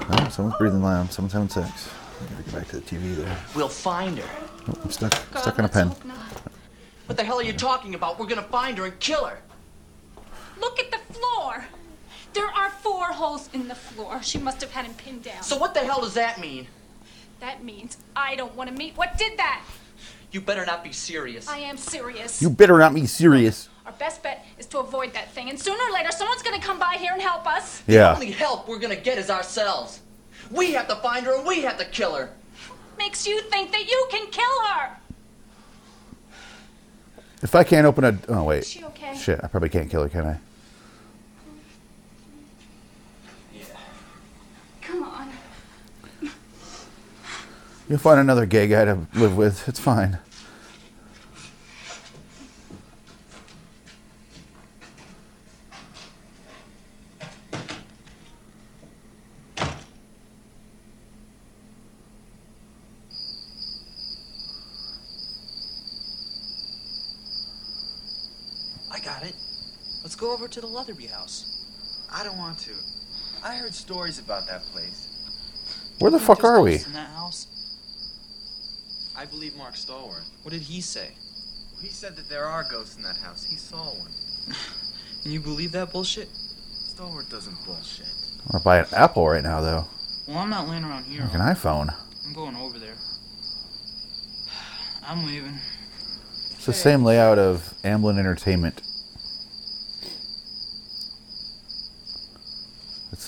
Oh, someone's breathing loud. Someone's having sex. I gotta get back to the TV there. We'll find her. Oh, I'm stuck, stuck on a pen. What the hell are you talking about? We're gonna find her and kill her. Look at the floor. There are four holes in the floor. She must have had him pinned down. So what the hell does that mean? That means I don't want to meet. What did that? You better not be serious. I am serious. You better not be serious. Our best bet is to avoid that thing, and sooner or later, someone's gonna come by here and help us. Yeah. The only help we're gonna get is ourselves. We have to find her and we have to kill her. Makes you think that you can kill her. If I can't open a oh wait, Is she okay? shit, I probably can't kill her, can I? Yeah. Come on. You'll find another gay guy to live with. It's fine. I got it. Let's go over to the Leatherby house. I don't want to. I heard stories about that place. Where the fuck are we? lives In that house? I believe Mark Stallworth. What did he say? He said that there are ghosts in that house. He saw one. And you believe that bullshit? Stallworth doesn't bullshit. I want to buy an Apple right now, though. Well, I'm not laying around here. Like an iPhone. I'm going over there. I'm leaving. It's the same layout of Amblin Entertainment.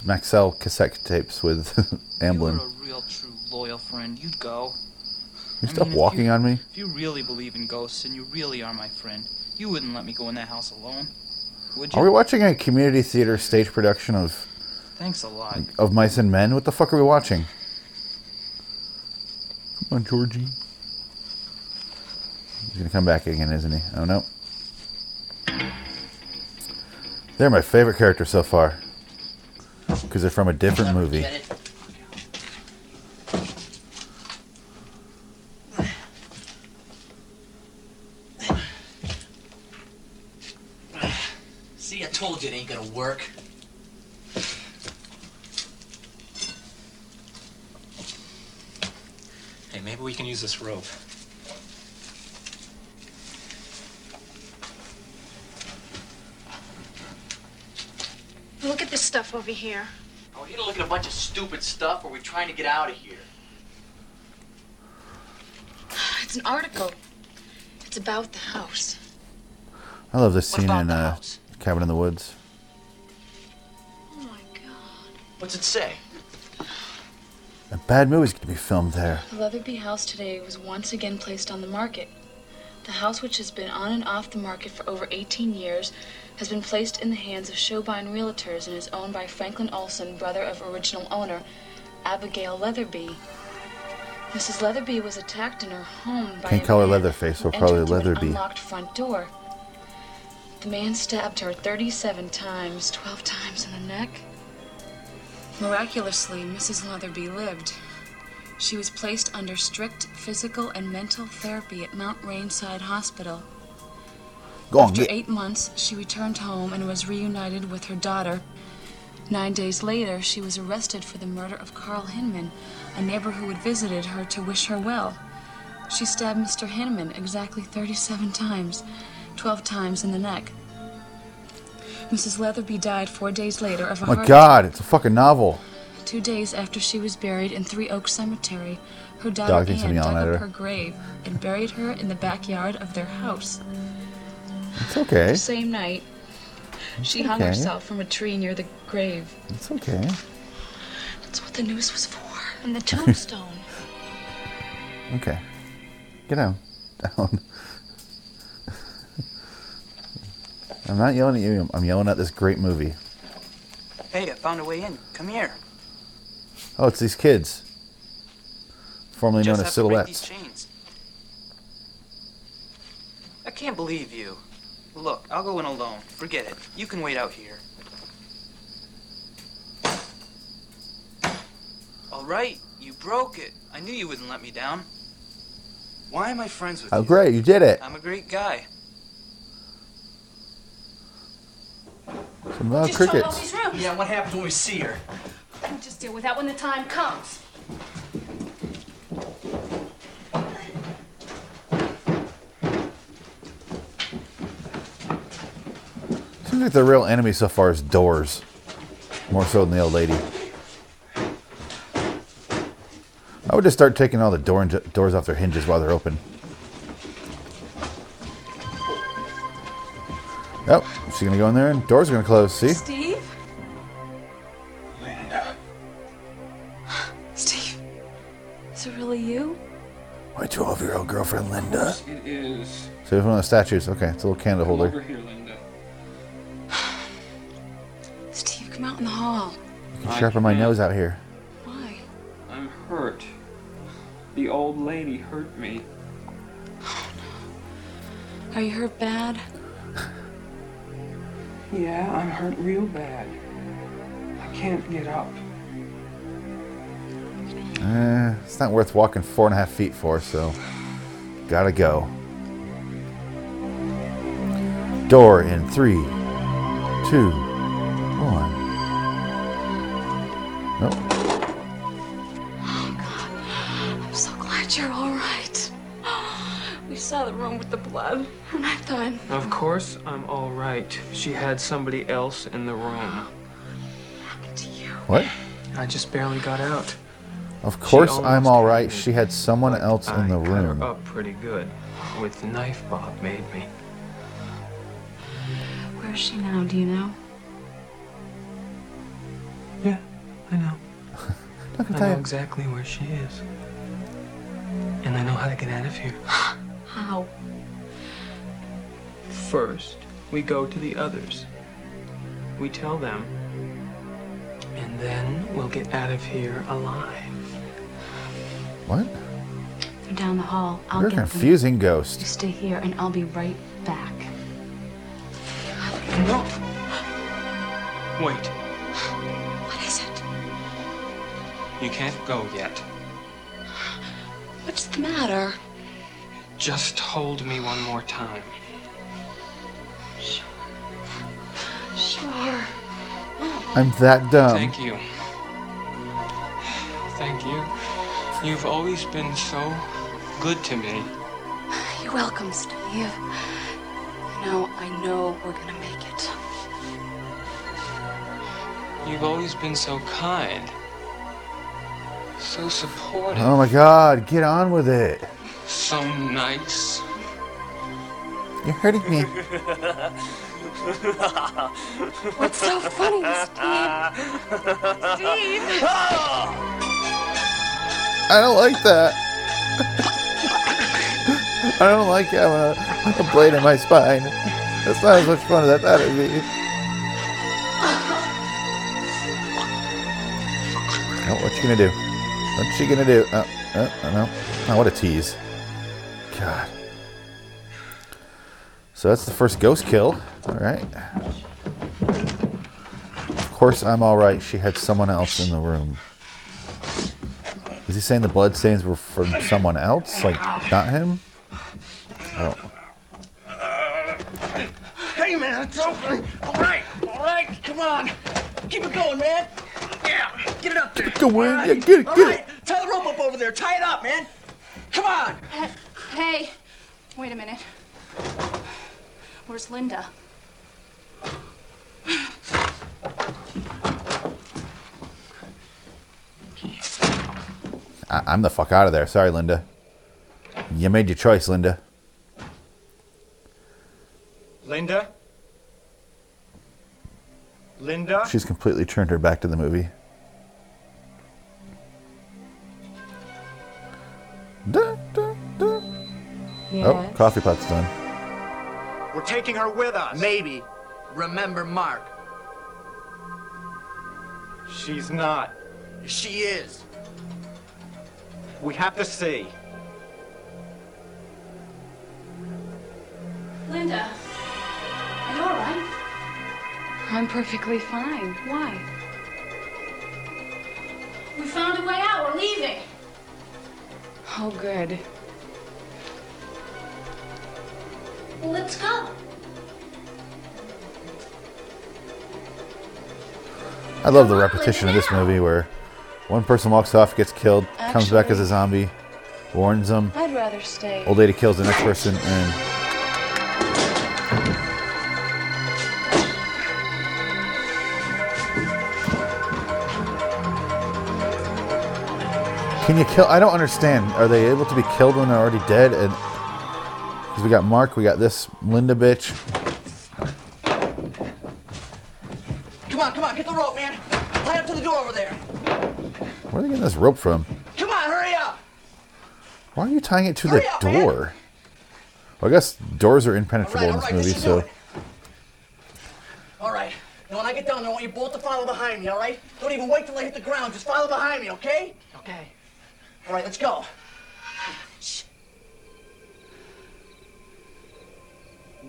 Maxell cassette tapes with Amblin. You're a real, true, loyal friend. You'd go. You I stop mean, walking you- on me? If you really believe in ghosts and you really are my friend, you wouldn't let me go in that house alone, would you? Are we watching a community theater stage production of Thanks a lot. of Mice and Men? What the fuck are we watching? Come on, Georgie. He's gonna come back again, isn't he? Oh no. They're my favorite character so far. Because they're from a different movie. See, I told you it ain't gonna work. Hey, maybe we can use this rope. Look at this stuff over here. Are we here to look at a bunch of stupid stuff, or are we trying to get out of here? It's an article. It's about the house. I love this What scene about in the uh, house? Cabin in the Woods. Oh my god. What's it say? A bad movie's gonna be filmed there. The Leatherby house today was once again placed on the market. The house, which has been on and off the market for over 18 years, has been placed in the hands of Showbine Realtors and is owned by Franklin Olson, brother of original owner Abigail Leatherby. Mrs. Leatherby was attacked in her home by Can't a call her man Leatherface, so who probably entered through an Leatherby. unlocked front door. The man stabbed her 37 times, 12 times in the neck. Miraculously, Mrs. Leatherby lived. She was placed under strict physical and mental therapy at Mount Rainside Hospital. Go on, After get. eight months, she returned home and was reunited with her daughter. Nine days later, she was arrested for the murder of Carl Hinman, a neighbor who had visited her to wish her well. She stabbed Mr. Hinman exactly 37 times, 12 times in the neck. Mrs. Leatherby died four days later of a my heart god, it's a fucking novel. Two days after she was buried in Three Oaks Cemetery, her daughter thinks I'm Anne dug up her. her grave and buried her in the backyard of their house. It's okay. The same night, she hung herself from a tree near the grave. It's okay. That's what the news was for. And the tombstone. Okay. Get down. Down. I'm not yelling at you. I'm- I'm yelling at this great movie. Hey, I found a way in. Come here. Oh, it's these kids. Formerly known as have to break these Silhouettes. I can't believe you. Look, I'll go in alone. Forget it. You can wait out here. All right, you broke it. I knew you wouldn't let me down. Why am I friends with Oh, you? great. You did it. I'm a great guy. Some uh, Just drove all crickets. these rooms. Yeah, what happens when we see her? We'll just deal with that when the time comes. Seems like the real enemy so far is doors. More so than the old lady. I would just start taking all the door doors off their hinges while they're open. Oh, she's gonna go in there and doors are gonna close. See? Steve? Steve? Is really you? My 12 year old girlfriend Linda. It is. So it's one of the statues. Okay, it's a little candle Come over holder. here, Linda. Steve, come out in the hall. You can sharpen my nose out here. Why? I'm hurt. The old lady hurt me. Are you hurt bad? Yeah, I'm hurt real bad. I can't get up. Eh, it's not worth walking four and a half feet for, so gotta go. Door in three, two, one. Nope. Oh, God. I'm so glad you're all right. We saw the room with the blood, and I thought, Of course, I'm all right. She had somebody else in the room. What? I just barely got out. Of course, I'm all right. She had someone else in the room. I cut room. her up pretty good with the knife Bob made me. where is she now? Do you know? Yeah, I know. Look I at know that. exactly where she is. And I know how to get out of here. How? First, we go to the others. We tell them. And then we'll get out of here alive. What? They're down the hall. I'll You're a get them. confusing You stay here, and I'll be right back. No. Wait, What is it? you can't go yet. What's the matter? Just hold me one more time. Sure. Sure. I'm that dumb. Thank you. Thank you. You've always been so good to me. You're welcome, Steve. You know, I know we're gonna make it. You've always been so kind. So supportive. Oh my god, get on with it. So nice. You're hurting me. What's so funny, Steve? Steve! Ah! I don't like that. I don't like having a, a blade in my spine. That's not as much fun as I thought it'd be. Oh, what you gonna do? What's she gonna do? Oh, oh, oh, no. Oh, what a tease. God. So that's the first ghost kill. All right. Of course, I'm all right. She had someone else in the room. Is he saying the bloodstains were from someone else, like not him? Oh, Hey, man, it's open. All right, all right, come on. Keep it going, man. Yeah, get it up there. Go in, All yeah, get it, all get right. Tie the rope up over there. Tie it up, man. Come on. Hey, wait a minute. Where's Linda? I- I'm the fuck out of there. Sorry, Linda. You made your choice, Linda. Linda? Linda? She's completely turned her back to the movie. Da, da, da. Oh, coffee pot's done. We're taking her with us. Maybe. Remember Mark. She's not. She is. We have to see. Linda, are you all right? I'm perfectly fine. Why? We found a way out. We're leaving. Oh, good. Well, let's go. I love the repetition of this movie where one person walks off, gets killed, comes back as a zombie, warns them. I'd rather stay. Old lady kills the next person, and can you kill? I don't understand. Are they able to be killed when they're already dead? And because we got Mark, we got this Linda bitch. Come on, come on, get the rope, man. Tie up to the door over there. Where are they getting this rope from? Come on, hurry up. Why are you tying it to Hurry the up, man. door? Well, I guess doors are impenetrable All in this all right, movie, this so All right. Now, when I get down there, I want you both to follow behind me, all right? Don't even wait till I hit the ground. Just follow behind me, okay? Okay. All right, let's go. Shh.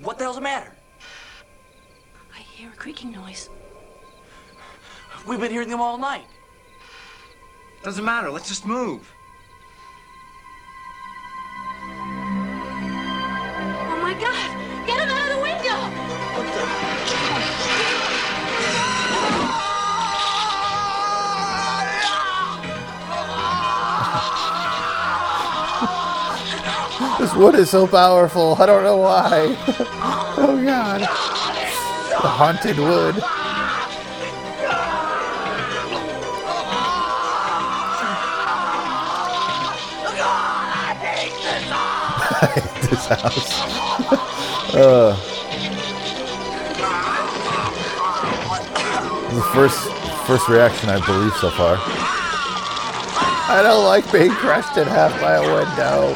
What the hell's the matter? I hear a creaking noise. We've been hearing them all night. Doesn't matter. Let's just move. God! Get him out of the window! What the? This wood is so powerful. I don't know why. oh god. The haunted wood. I hate this house. Uh, the first first reaction I believe so far. I don't like being crushed in half by a window.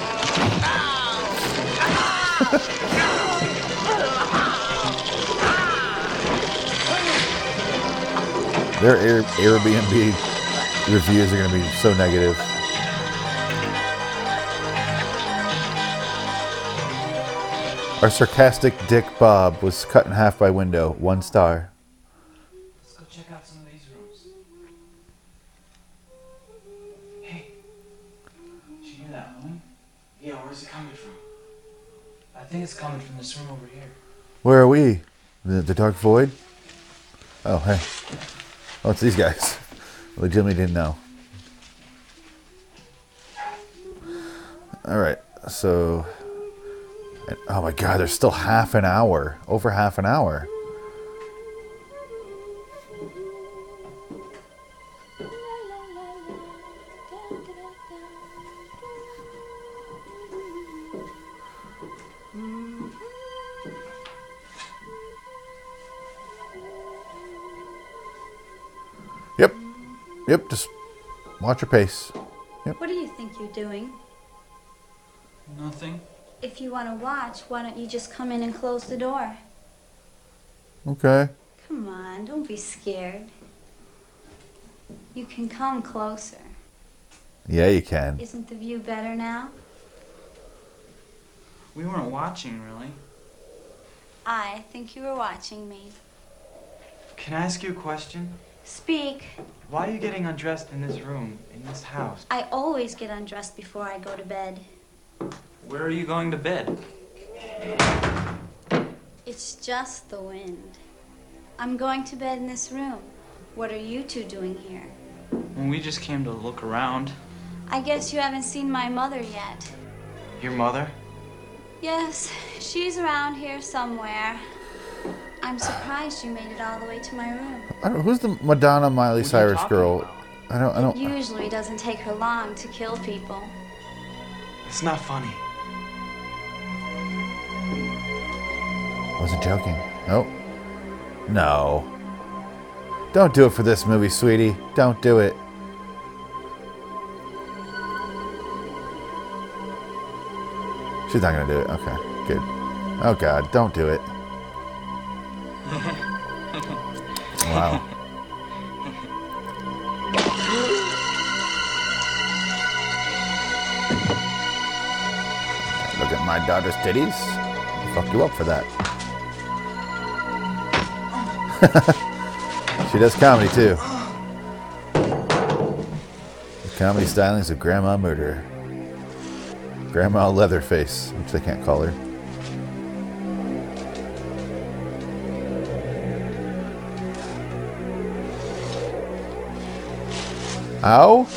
Their Air, Airbnb reviews are going to be so negative. Our sarcastic Dick Bob was cut in half by window. One star. Let's go check out some of these rooms. Hey, did you hear that humming? Yeah, where's it coming from? I think it's coming from this room over here. Where are we? The, the Dark Void? Oh, hey. Oh, it's these guys. Legitimately didn't know. Alright, so. And- Oh my god, there's still half an hour. Over half an hour. Yep. Yep, just watch your pace. What do you think you're doing? Nothing. If you want to watch, why don't you just come in and close the door? Okay. Come on, don't be scared. You can come closer. Yeah, you can. Isn't the view better now? We weren't watching, really. I think you were watching me. Can I ask you a question? Speak. Why are you getting undressed in this room, in this house? I always get undressed before I go to bed. Where are you going to bed? It's just the wind. I'm going to bed in this room. What are you two doing here? Well, we just came to look around. I guess you haven't seen my mother yet. Your mother? Yes, she's around here somewhere. I'm surprised you made it all the way to my room. I don't, who's the Madonna Miley Cyrus talking girl? I don't. I It don't. usually doesn't take her long to kill people. It's not funny. Wasn't joking. Nope. No. Don't do it for this movie, sweetie. Don't do it. She's not gonna do it. Okay, good. Oh God, don't do it. Wow. Look at my daughter's titties. Fuck you up for that. she does comedy too. The comedy stylings of Grandma Murder. Grandma Leatherface, which they can't call her. Ow?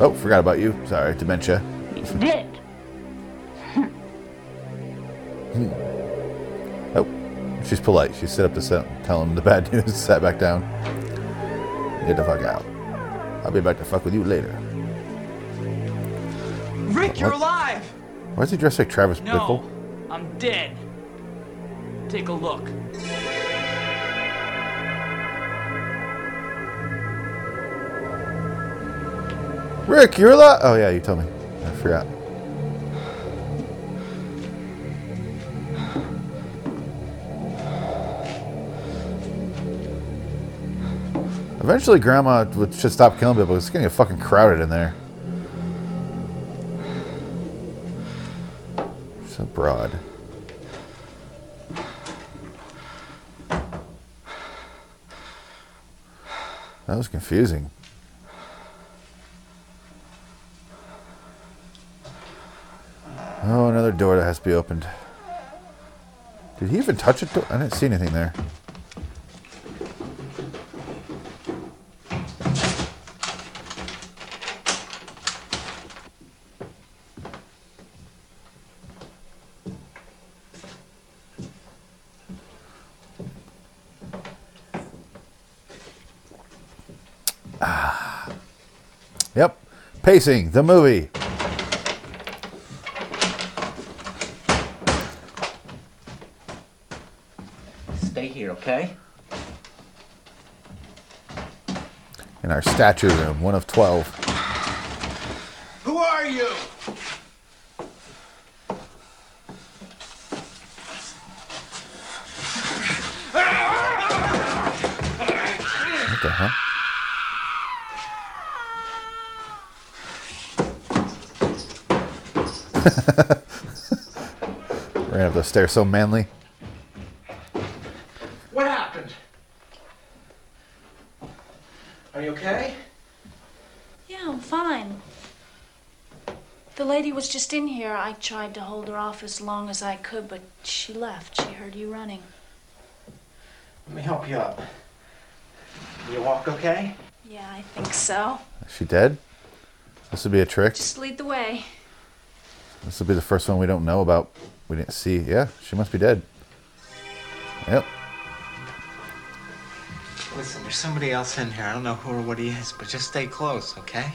Oh, forgot about you. Sorry, dementia. It's dead. Hmm. Oh, she's polite. She stood up to set, tell him the bad news, sat back down. Get the fuck out. I'll be back to fuck with you later. Rick, you're alive! Why is he dressed like Travis No, Bickle? I'm dead. Take a look. Rick, you're alive? Oh, yeah, you told me. I forgot. Eventually, Grandma would should stop killing people. It's getting fucking crowded in there. So broad. That was confusing. Oh, another door that has to be opened. Did he even touch it? I didn't see anything there. The movie. Stay here, okay? In our statue room, one of 12. Who are you? What the hell? Ran up the stairs so manly. What happened? Are you okay? Yeah, I'm fine. The lady was just in here. I tried to hold her off as long as I could, but she left. She heard you running. Let me help you up. You walk okay? Yeah, I think so. Is she dead? This would be a trick. Just lead the way. This will be the first one we don't know about. We didn't see. Yeah, she must be dead. Yep. Listen, there's somebody else in here. I don't know who or what he is, but just stay close, okay?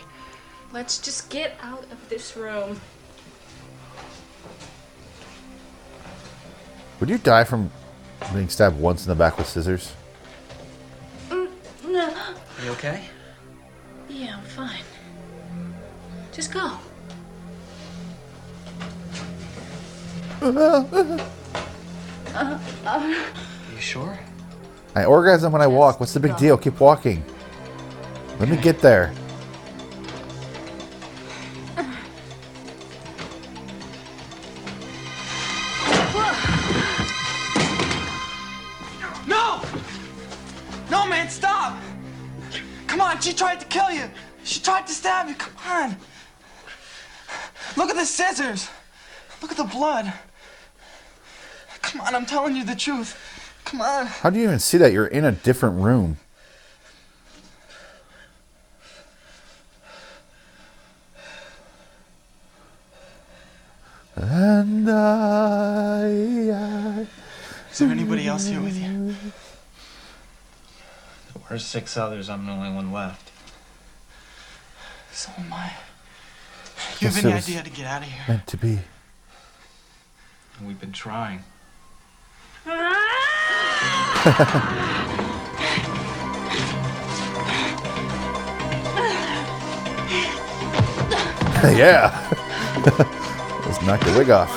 Let's just get out of this room. Would you die from being stabbed once in the back with scissors? Mm, no. Are you okay? Yeah, I'm fine. Just go. Are you sure? I orgasm when I walk. What's the big deal? Keep walking. Let me get there. No! No, man, stop! Come on, she tried to kill you. She tried to stab you. Come on. Look at the scissors. Look at the blood. Come on, I'm telling you the truth. Come on. How do you even see that? You're in a different room. And I, I Is there anybody else here with you? There were six others. I'm the only one left. So am I. You have Guess any was idea how to get out of here? meant to be. We've been trying. Yeah. Let's knock the wig off.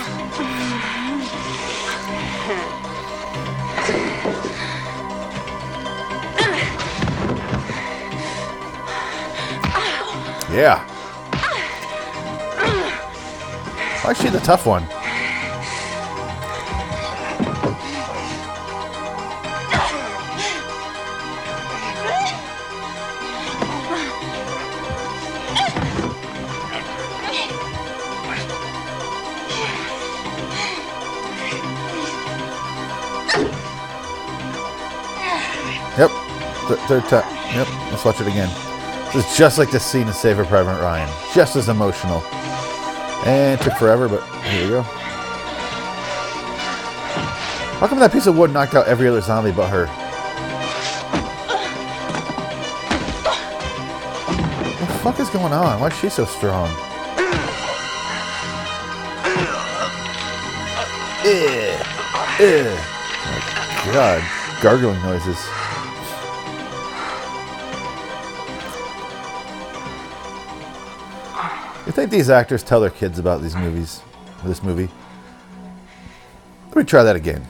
Yeah. Actually, the tough one? Yep. Th- third time. Yep. Let's watch it again. Is just like the scene in Saving Private Ryan. Just as emotional. And it took forever, but here we go. How come that piece of wood knocked out every other zombie but her? What the fuck is going on? Why is she so strong? Ugh. Ugh. Oh, God. Gargling noises. Think these actors tell their kids about these movies? This movie? Let me try that again.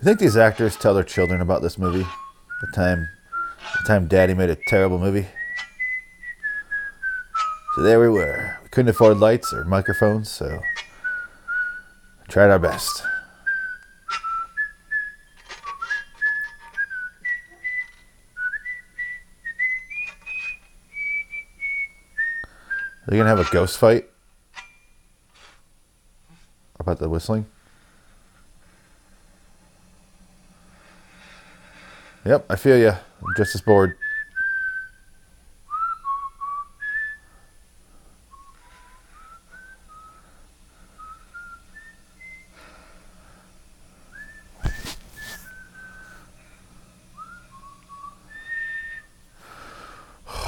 You think these actors tell their children about this movie? The time, the time Daddy made a terrible movie. So there we were. We couldn't afford lights or microphones, so tried our best. They gonna have a ghost fight? About the whistling? Yep, I feel you. I'm just as bored.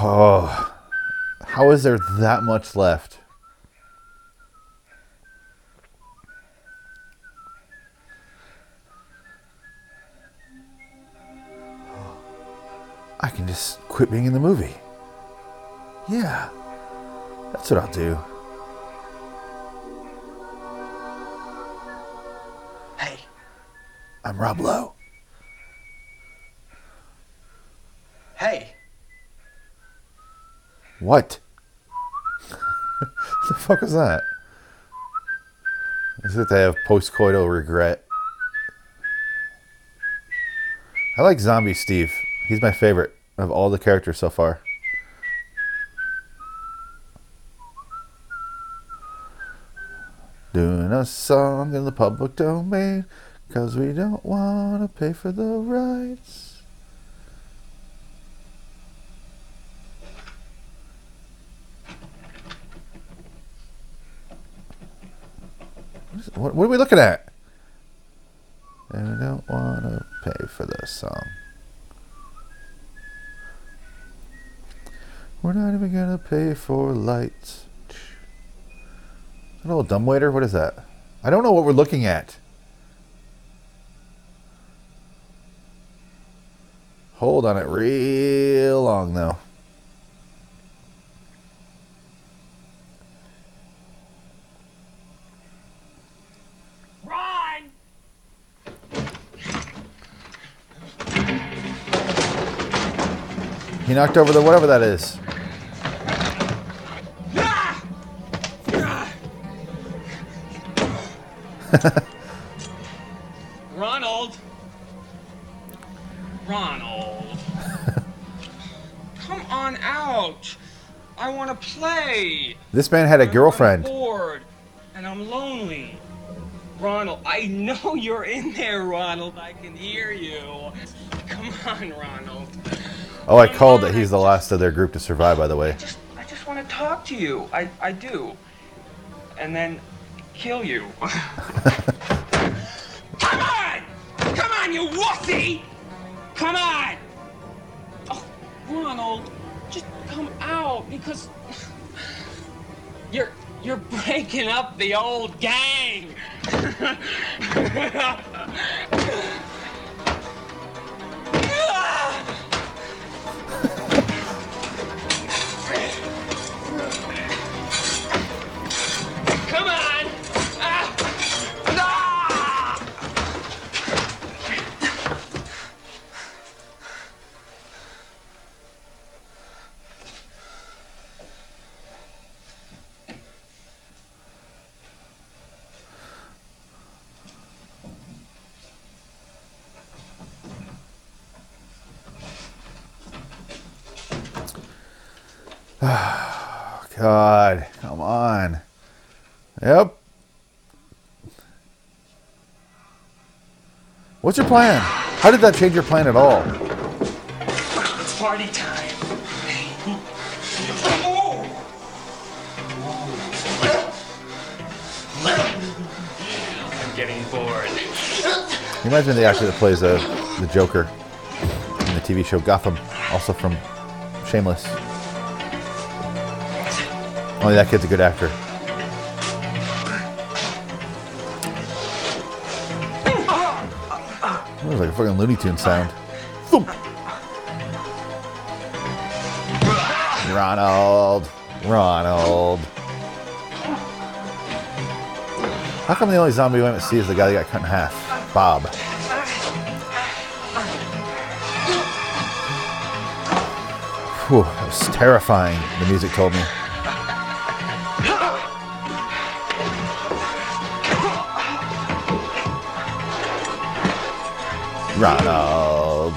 Oh. How is there that much left? I can just quit being in the movie. Yeah, that's what I'll do. Hey. I'm Rob Lowe. Hey. What? the fuck was that? Is it they have postcoital regret? I like Zombie Steve. He's my favorite of all the characters so far. Doing a song in the public domain because we don't want to pay for the rights. What, what are we looking at? And we don't want to pay for this song. We're not even gonna pay for lights. An old dumbwaiter? What is that? I don't know what we're looking at. Hold on it real long though. Run! He knocked over the whatever that is. Ronald! Ronald! Come on out! I want to play! This man had a girlfriend. I'm bored and I'm lonely. Ronald, I know you're in there, Ronald. I can hear you. Come on, Ronald. Oh, I called that he's the last of their group to survive, by the way. I just I just want to talk to you. I, I do. And then kill you. Come on! Come on, you wussy! Come on! Oh, Ronald, just come out because you're you're breaking up the old gang. What's your plan? How did that change your plan at all? It's party time. I'm getting bored. You imagine the actor that plays uh, the Joker in the TV show Gotham, also from Shameless? Only that kid's a good actor. A fucking Looney Tune sound. Thump. Ronald. Ronald. How come the only zombie we haven't is the guy that got cut in half? Bob. Whew, that was terrifying, the music told me. Ronald.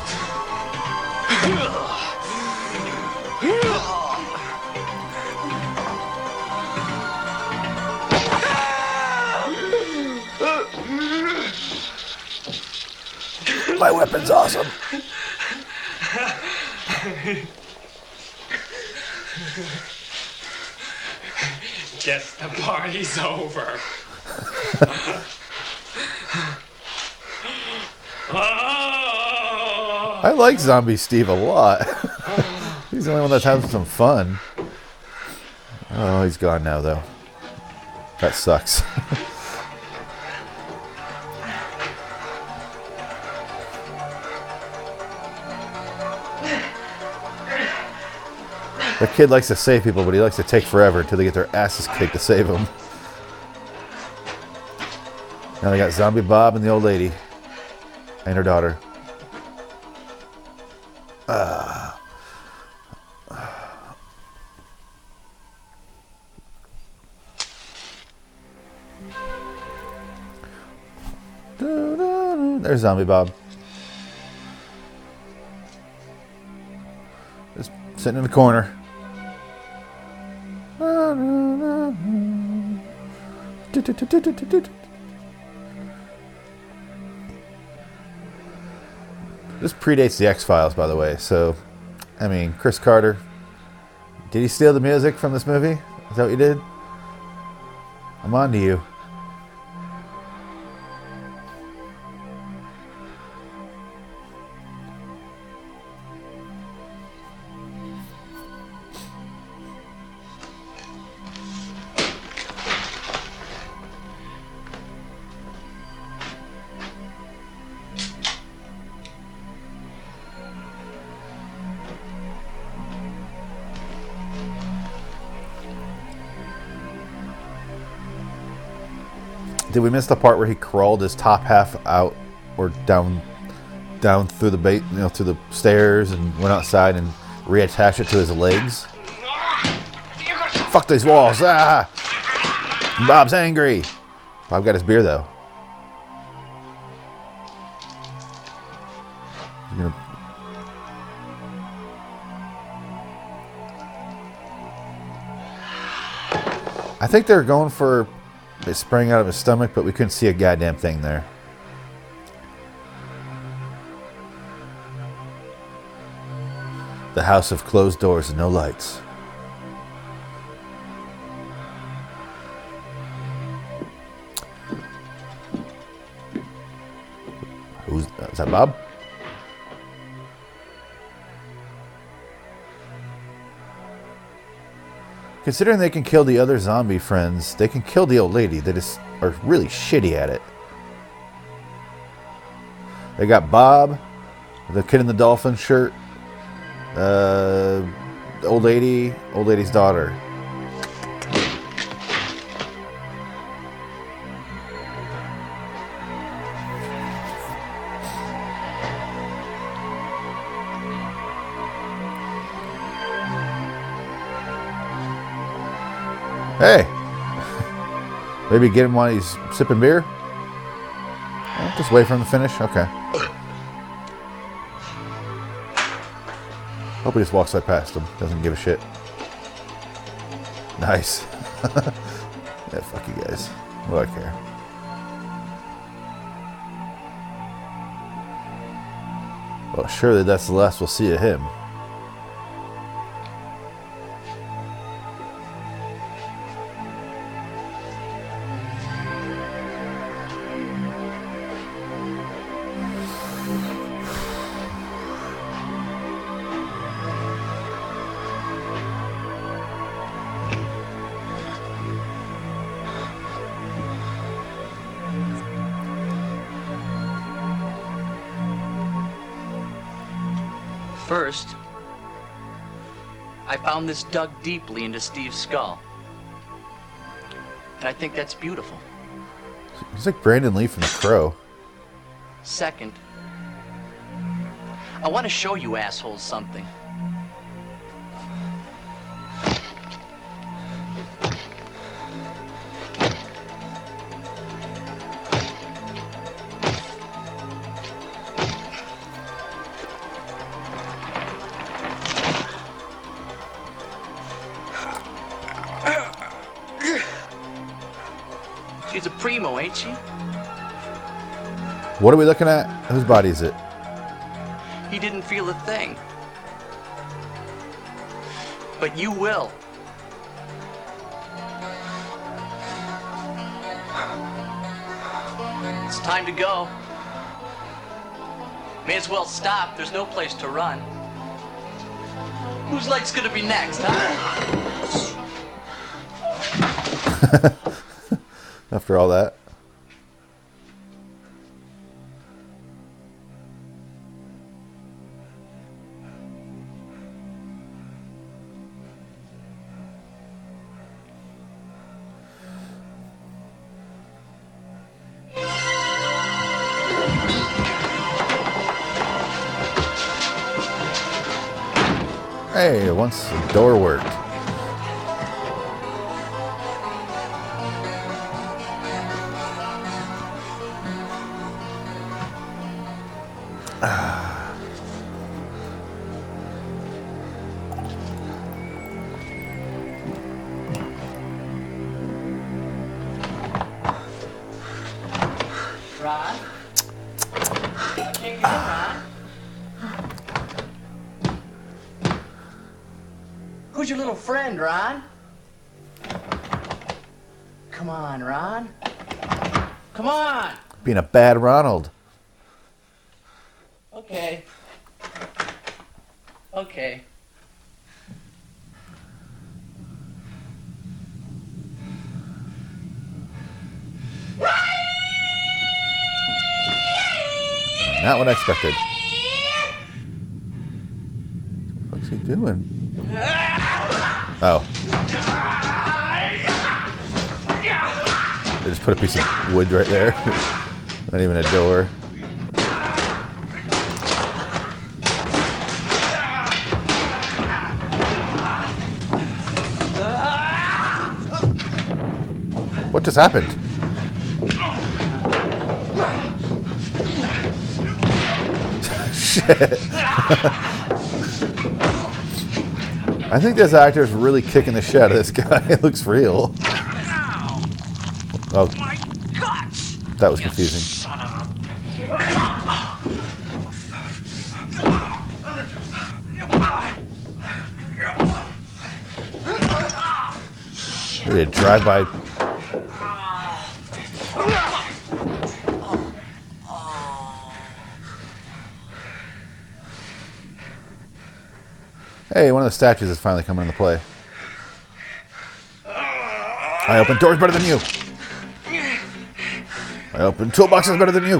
My weapon's awesome. Guess the party's over. I like Zombie Steve a lot. He's the only one that's having some fun. Oh, he's gone now, though. That sucks. The kid likes to save people, but he likes to take forever until they get their asses kicked to save them. Now they got Zombie Bob and the old lady. And her daughter. There's Zombie Bob. Just sitting in the corner. This predates the X Files, by the way. So, I mean, Chris Carter. Did he steal the music from this movie? Is that what you did? I'm on to you. We missed the part where he crawled his top half out or down down through the bait, you know, through the stairs and went outside and reattached it to his legs? Fuck these walls! Ah! Bob's angry. Bob got his beer though. You gonna- I think they're going for it sprang out of his stomach, but we couldn't see a goddamn thing there. The house of closed doors and no lights. Who's is that? Bob? Considering they can kill the other zombie friends, they can kill the old lady. They just are really shitty at it. They got Bob, the kid in the dolphin shirt, uh, old lady, old lady's daughter. Hey, maybe get him while he's sipping beer. Oh, Just wait for him to finish. Okay. Hope he just walks right past him. Doesn't give a shit. Nice. yeah, fuck you guys. What do I care? Well, surely that's the last we'll see of him. First, I found this dug deeply into Steve's skull. And I think that's beautiful. He's like Brandon Lee from The Crow. Second, I want to show you assholes something. What are we looking at? Whose body is it? He didn't feel a thing. But you will. It's time to go. May as well stop. There's no place to run. Whose leg's gonna be next, huh? After all that. Once door worked. Being a bad Ronald. Okay. Okay. Not what I expected. What's he doing? Oh. They just put a piece of wood right there. Not even a door. What just happened? Shit. I think this actor is really kicking the shit out of this guy. It looks real. Oh. That was confusing. Maybe a drive-by. Hey, one of the statues is finally coming into play. I open doors better than you. I open toolboxes better than you.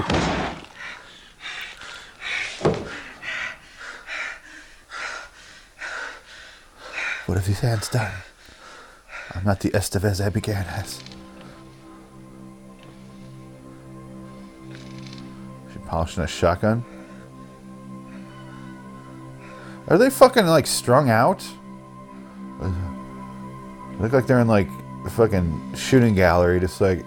What have these hands done? I'm not the Estevez I began as. She polishing a shotgun. Are they fucking like strung out? Look like they're in like a fucking shooting gallery, just like.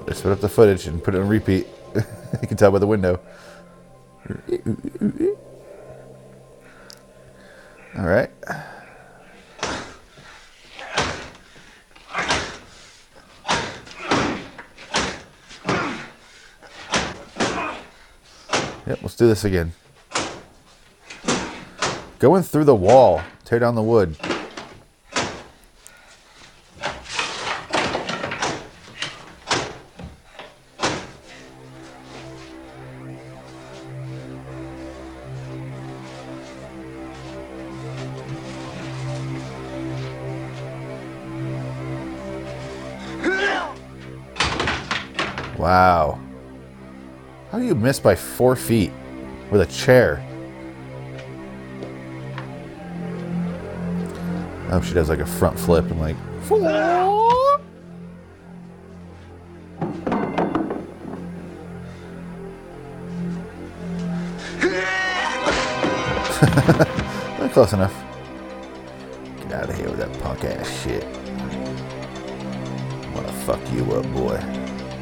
They split up the footage and put it on repeat. you can tell by the window. All right. Yep, let's do this again. Going through the wall. Tear down the wood. You miss by four feet with a chair? I hope she does like a front flip and like. Close enough. Get out of here with that punk ass shit. I wanna fuck you up, boy.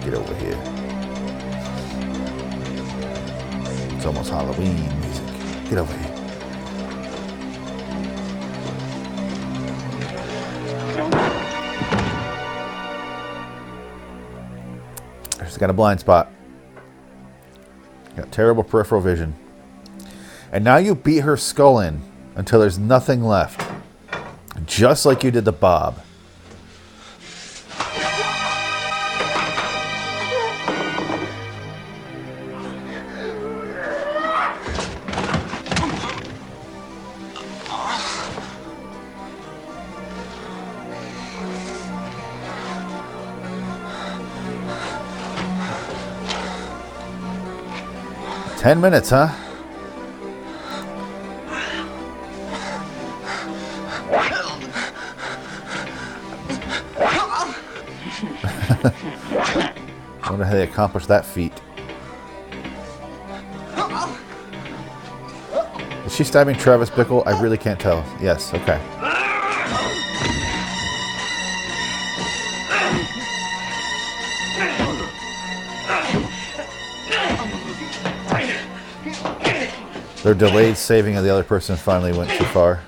Get over here. Almost Halloween music. Get over here. She's got a blind spot. Got terrible peripheral vision. And now you beat her skull in until there's nothing left. Just like you did the Bob. Ten minutes, huh? wonder how they accomplished that feat. Is she stabbing Travis Bickle? I really can't tell. Yes, okay. Their delayed saving of the other person finally went too far.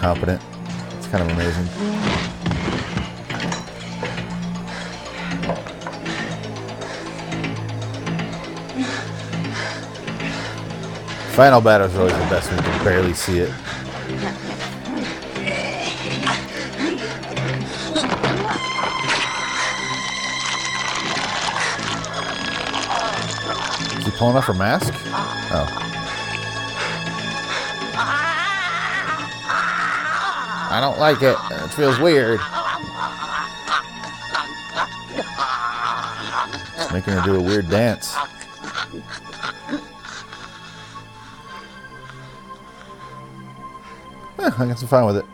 Incompetent. It's kind of amazing. Final battle is always the best when you can barely see it. He pulling off her mask? I don't like it. It feels weird. It's making her do a weird dance. Eh, I guess I'm fine with it.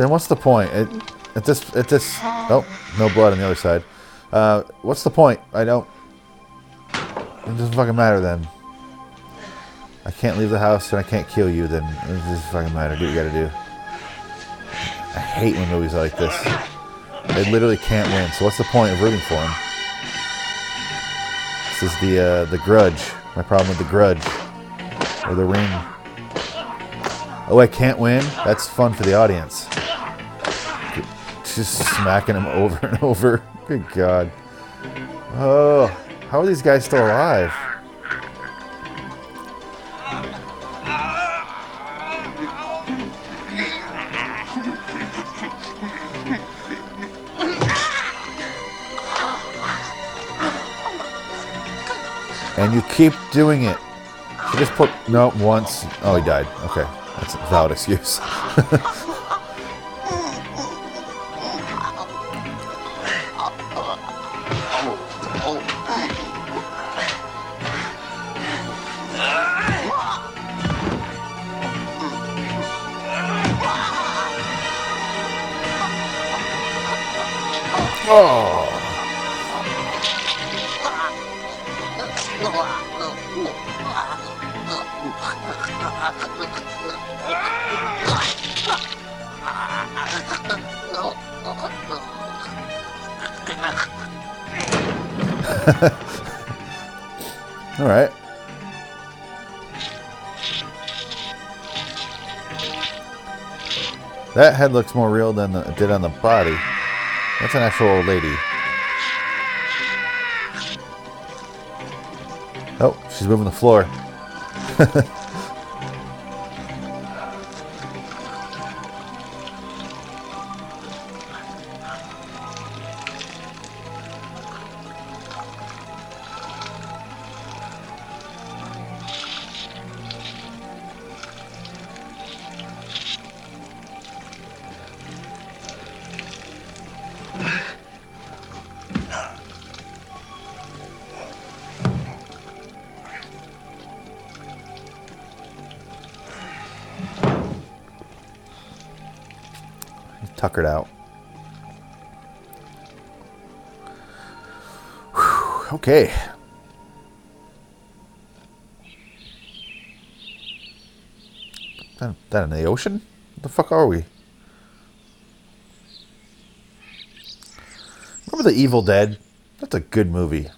Then what's the point? At, at this, at this, oh, no blood on the other side. Uh, what's the point? I don't. It doesn't fucking matter then. I can't leave the house and I can't kill you. Then it doesn't fucking matter. Do what you gotta do. I hate when movies are like this. They literally can't win. So what's the point of rooting for them? This is the uh, the Grudge. My problem with the Grudge or the Ring. Oh, I can't win. That's fun for the audience. Just smacking him over and over. Good God. Oh, how are these guys still alive? And you keep doing it. Just put no once. Oh, he died. Okay, that's a valid excuse. That head looks more real than it did on the body. That's an actual old lady. Oh, she's moving the floor. okay. That in the ocean? What the fuck are we? Remember The Evil Dead? That's a good movie.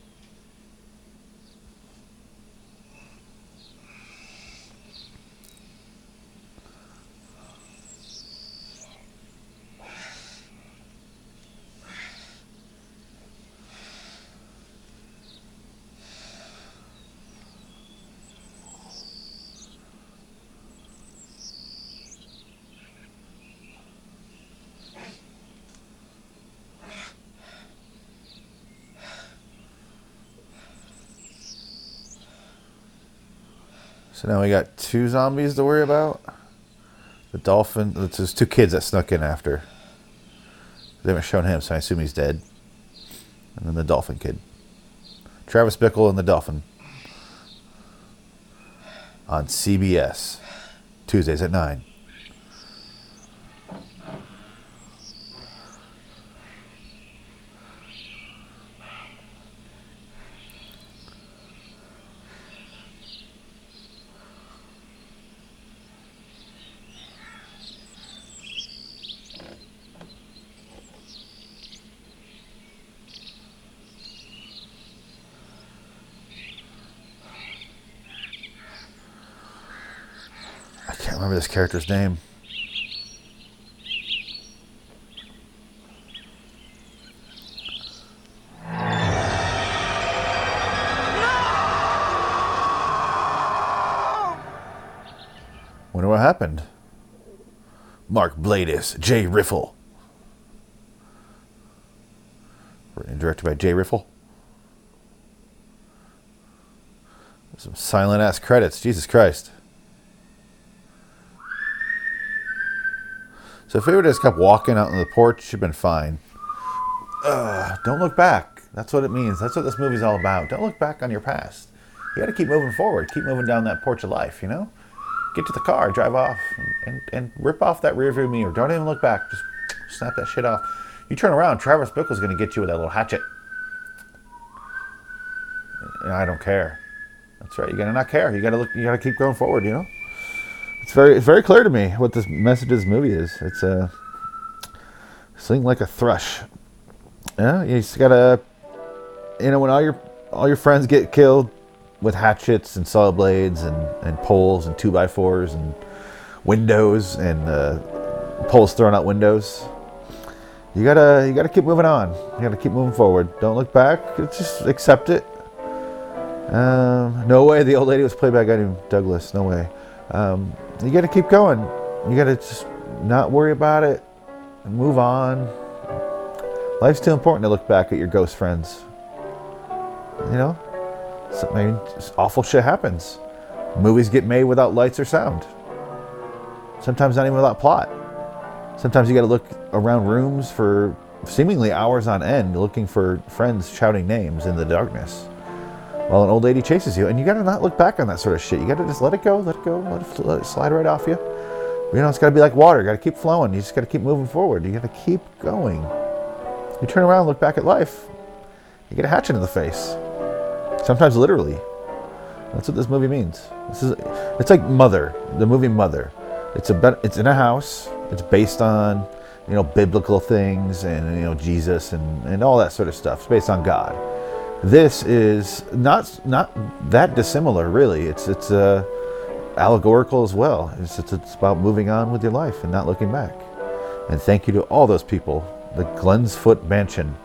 So now we got two zombies to worry about. The dolphin. there's two kids that snuck in after. They haven't shown him, so I assume he's dead. And then the dolphin kid. Travis Bickle and the dolphin. On CBS. Tuesdays at 9. I can't remember this character's name. Wonder what happened. Mark Bladis, Jay Riffel. Written and directed by Jay Riffel. Some silent ass credits. Jesus Christ. So if we would have just kept walking out on the porch, you've been fine. Ugh, don't look back. That's what it means. That's what this movie's all about. Don't look back on your past. You got to keep moving forward. Keep moving down that porch of life. You know, get to the car, drive off, and, and rip off that rearview mirror. Don't even look back. Just snap that shit off. You turn around, Travis Bickle's to get you with that little hatchet. And I don't care. That's right. You got to not care. You got to look. You got to keep going forward. You know it's very it's very clear to me what this message of this movie is. It's a sing like a thrush. Yeah, you just gotta you know when all your all your friends get killed with hatchets and saw blades and, and poles and two by fours and windows and uh, poles thrown out windows. You gotta you gotta keep moving on. You gotta keep moving forward. Don't look back. Just accept it. Um, no way the old lady was played by a guy named Douglas. No way. Um, you got to keep going. You got to just not worry about it and move on. Life's too important to look back at your ghost friends. You know, so, I mean, awful shit happens. Movies get made without lights or sound. Sometimes not even without plot. Sometimes you got to look around rooms for seemingly hours on end looking for friends shouting names in the darkness while an old lady chases you. And you got to not look back on that sort of shit. You got to just let it go, let it go, let it, let it slide right off you. You know, it's got to be like water. Got to keep flowing. You just got to keep moving forward. You got to keep going. You turn around, look back at life. You get a hatchet in the face. Sometimes literally. That's what this movie means. This is it's like Mother, the movie Mother. It's a it's in a house. It's based on you know biblical things and you know Jesus and, and all that sort of stuff. It's based on God. This is not not that dissimilar, really. It's it's uh, allegorical as well. It's, it's it's about moving on with your life and not looking back. And thank you to all those people. The Glensfoot Mansion.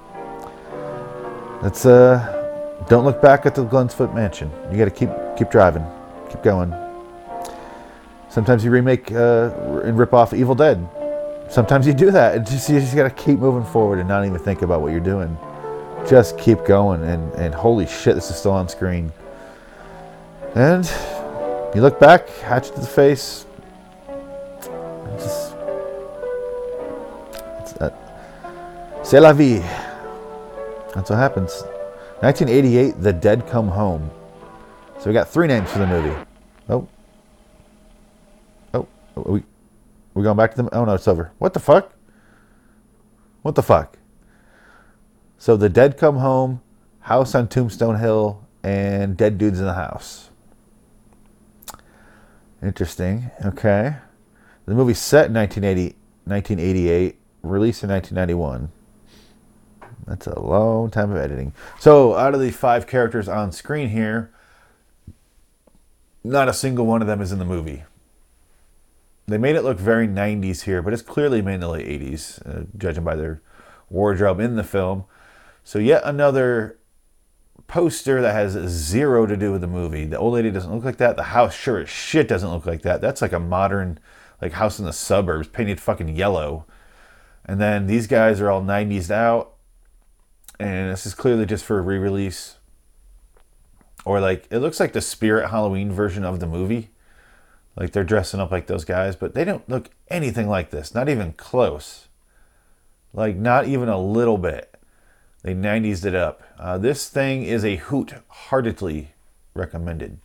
That's uh, don't look back at the Glensfoot Mansion. You got to keep keep driving, keep going. Sometimes you remake uh, and rip off Evil Dead. Sometimes you do that. It just, you just got to keep moving forward and not even think about what you're doing. Just keep going. And, and holy shit, this is still on screen. And you look back, hatchet to the face. and Just, it's that. C'est la vie. That's what happens. 1988, The Dead Come Home. So we got three names for the movie. Oh. Oh, we we going back to them? Oh no, it's over. What the fuck? What the fuck? So The Dead Come Home, House on Tombstone Hill, and Dead Dudes in the House. Interesting. Okay. The movie's set in 1980, 1988, released in 1991. That's a long time of editing. So, out of the five characters on screen here, not a single one of them is in the movie. They made it look very 90s here, but it's clearly made in the late 80s, uh, judging by their wardrobe in the film. So, yet another poster that has zero to do with the movie. The old lady doesn't look like that. The house, sure as shit, doesn't look like that. That's like a modern, like house in the suburbs, painted fucking yellow. And then these guys are all 90s out, and this is clearly just for a re-release. Or like it looks like the Spirit Halloween version of the movie. Like they're dressing up like those guys, but they don't look anything like this. Not even close. Like not even a little bit. They 90s it up. Uh, this thing is a hoot. Heartedly recommended.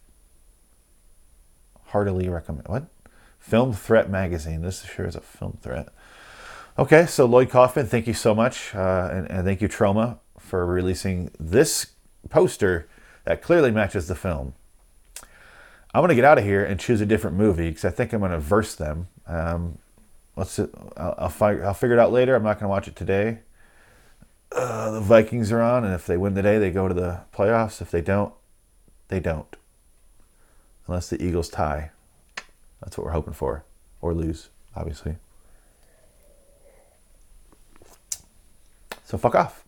Heartily recommend. What? Film Threat Magazine. This sure is a film threat. Okay, so Lloyd Kaufman, thank you so much. Uh, and, and thank you, Troma, for releasing this poster that clearly matches the film. I'm going to get out of here and choose a different movie because I think I'm going to verse them. Um, let's. I'll, I'll, fi- I'll figure it out later. I'm not going to watch it today. Uh, the Vikings are on, and if they win today, they go to the playoffs. If they don't, they don't. Unless the Eagles tie. That's what we're hoping for. Or lose, obviously. So fuck off.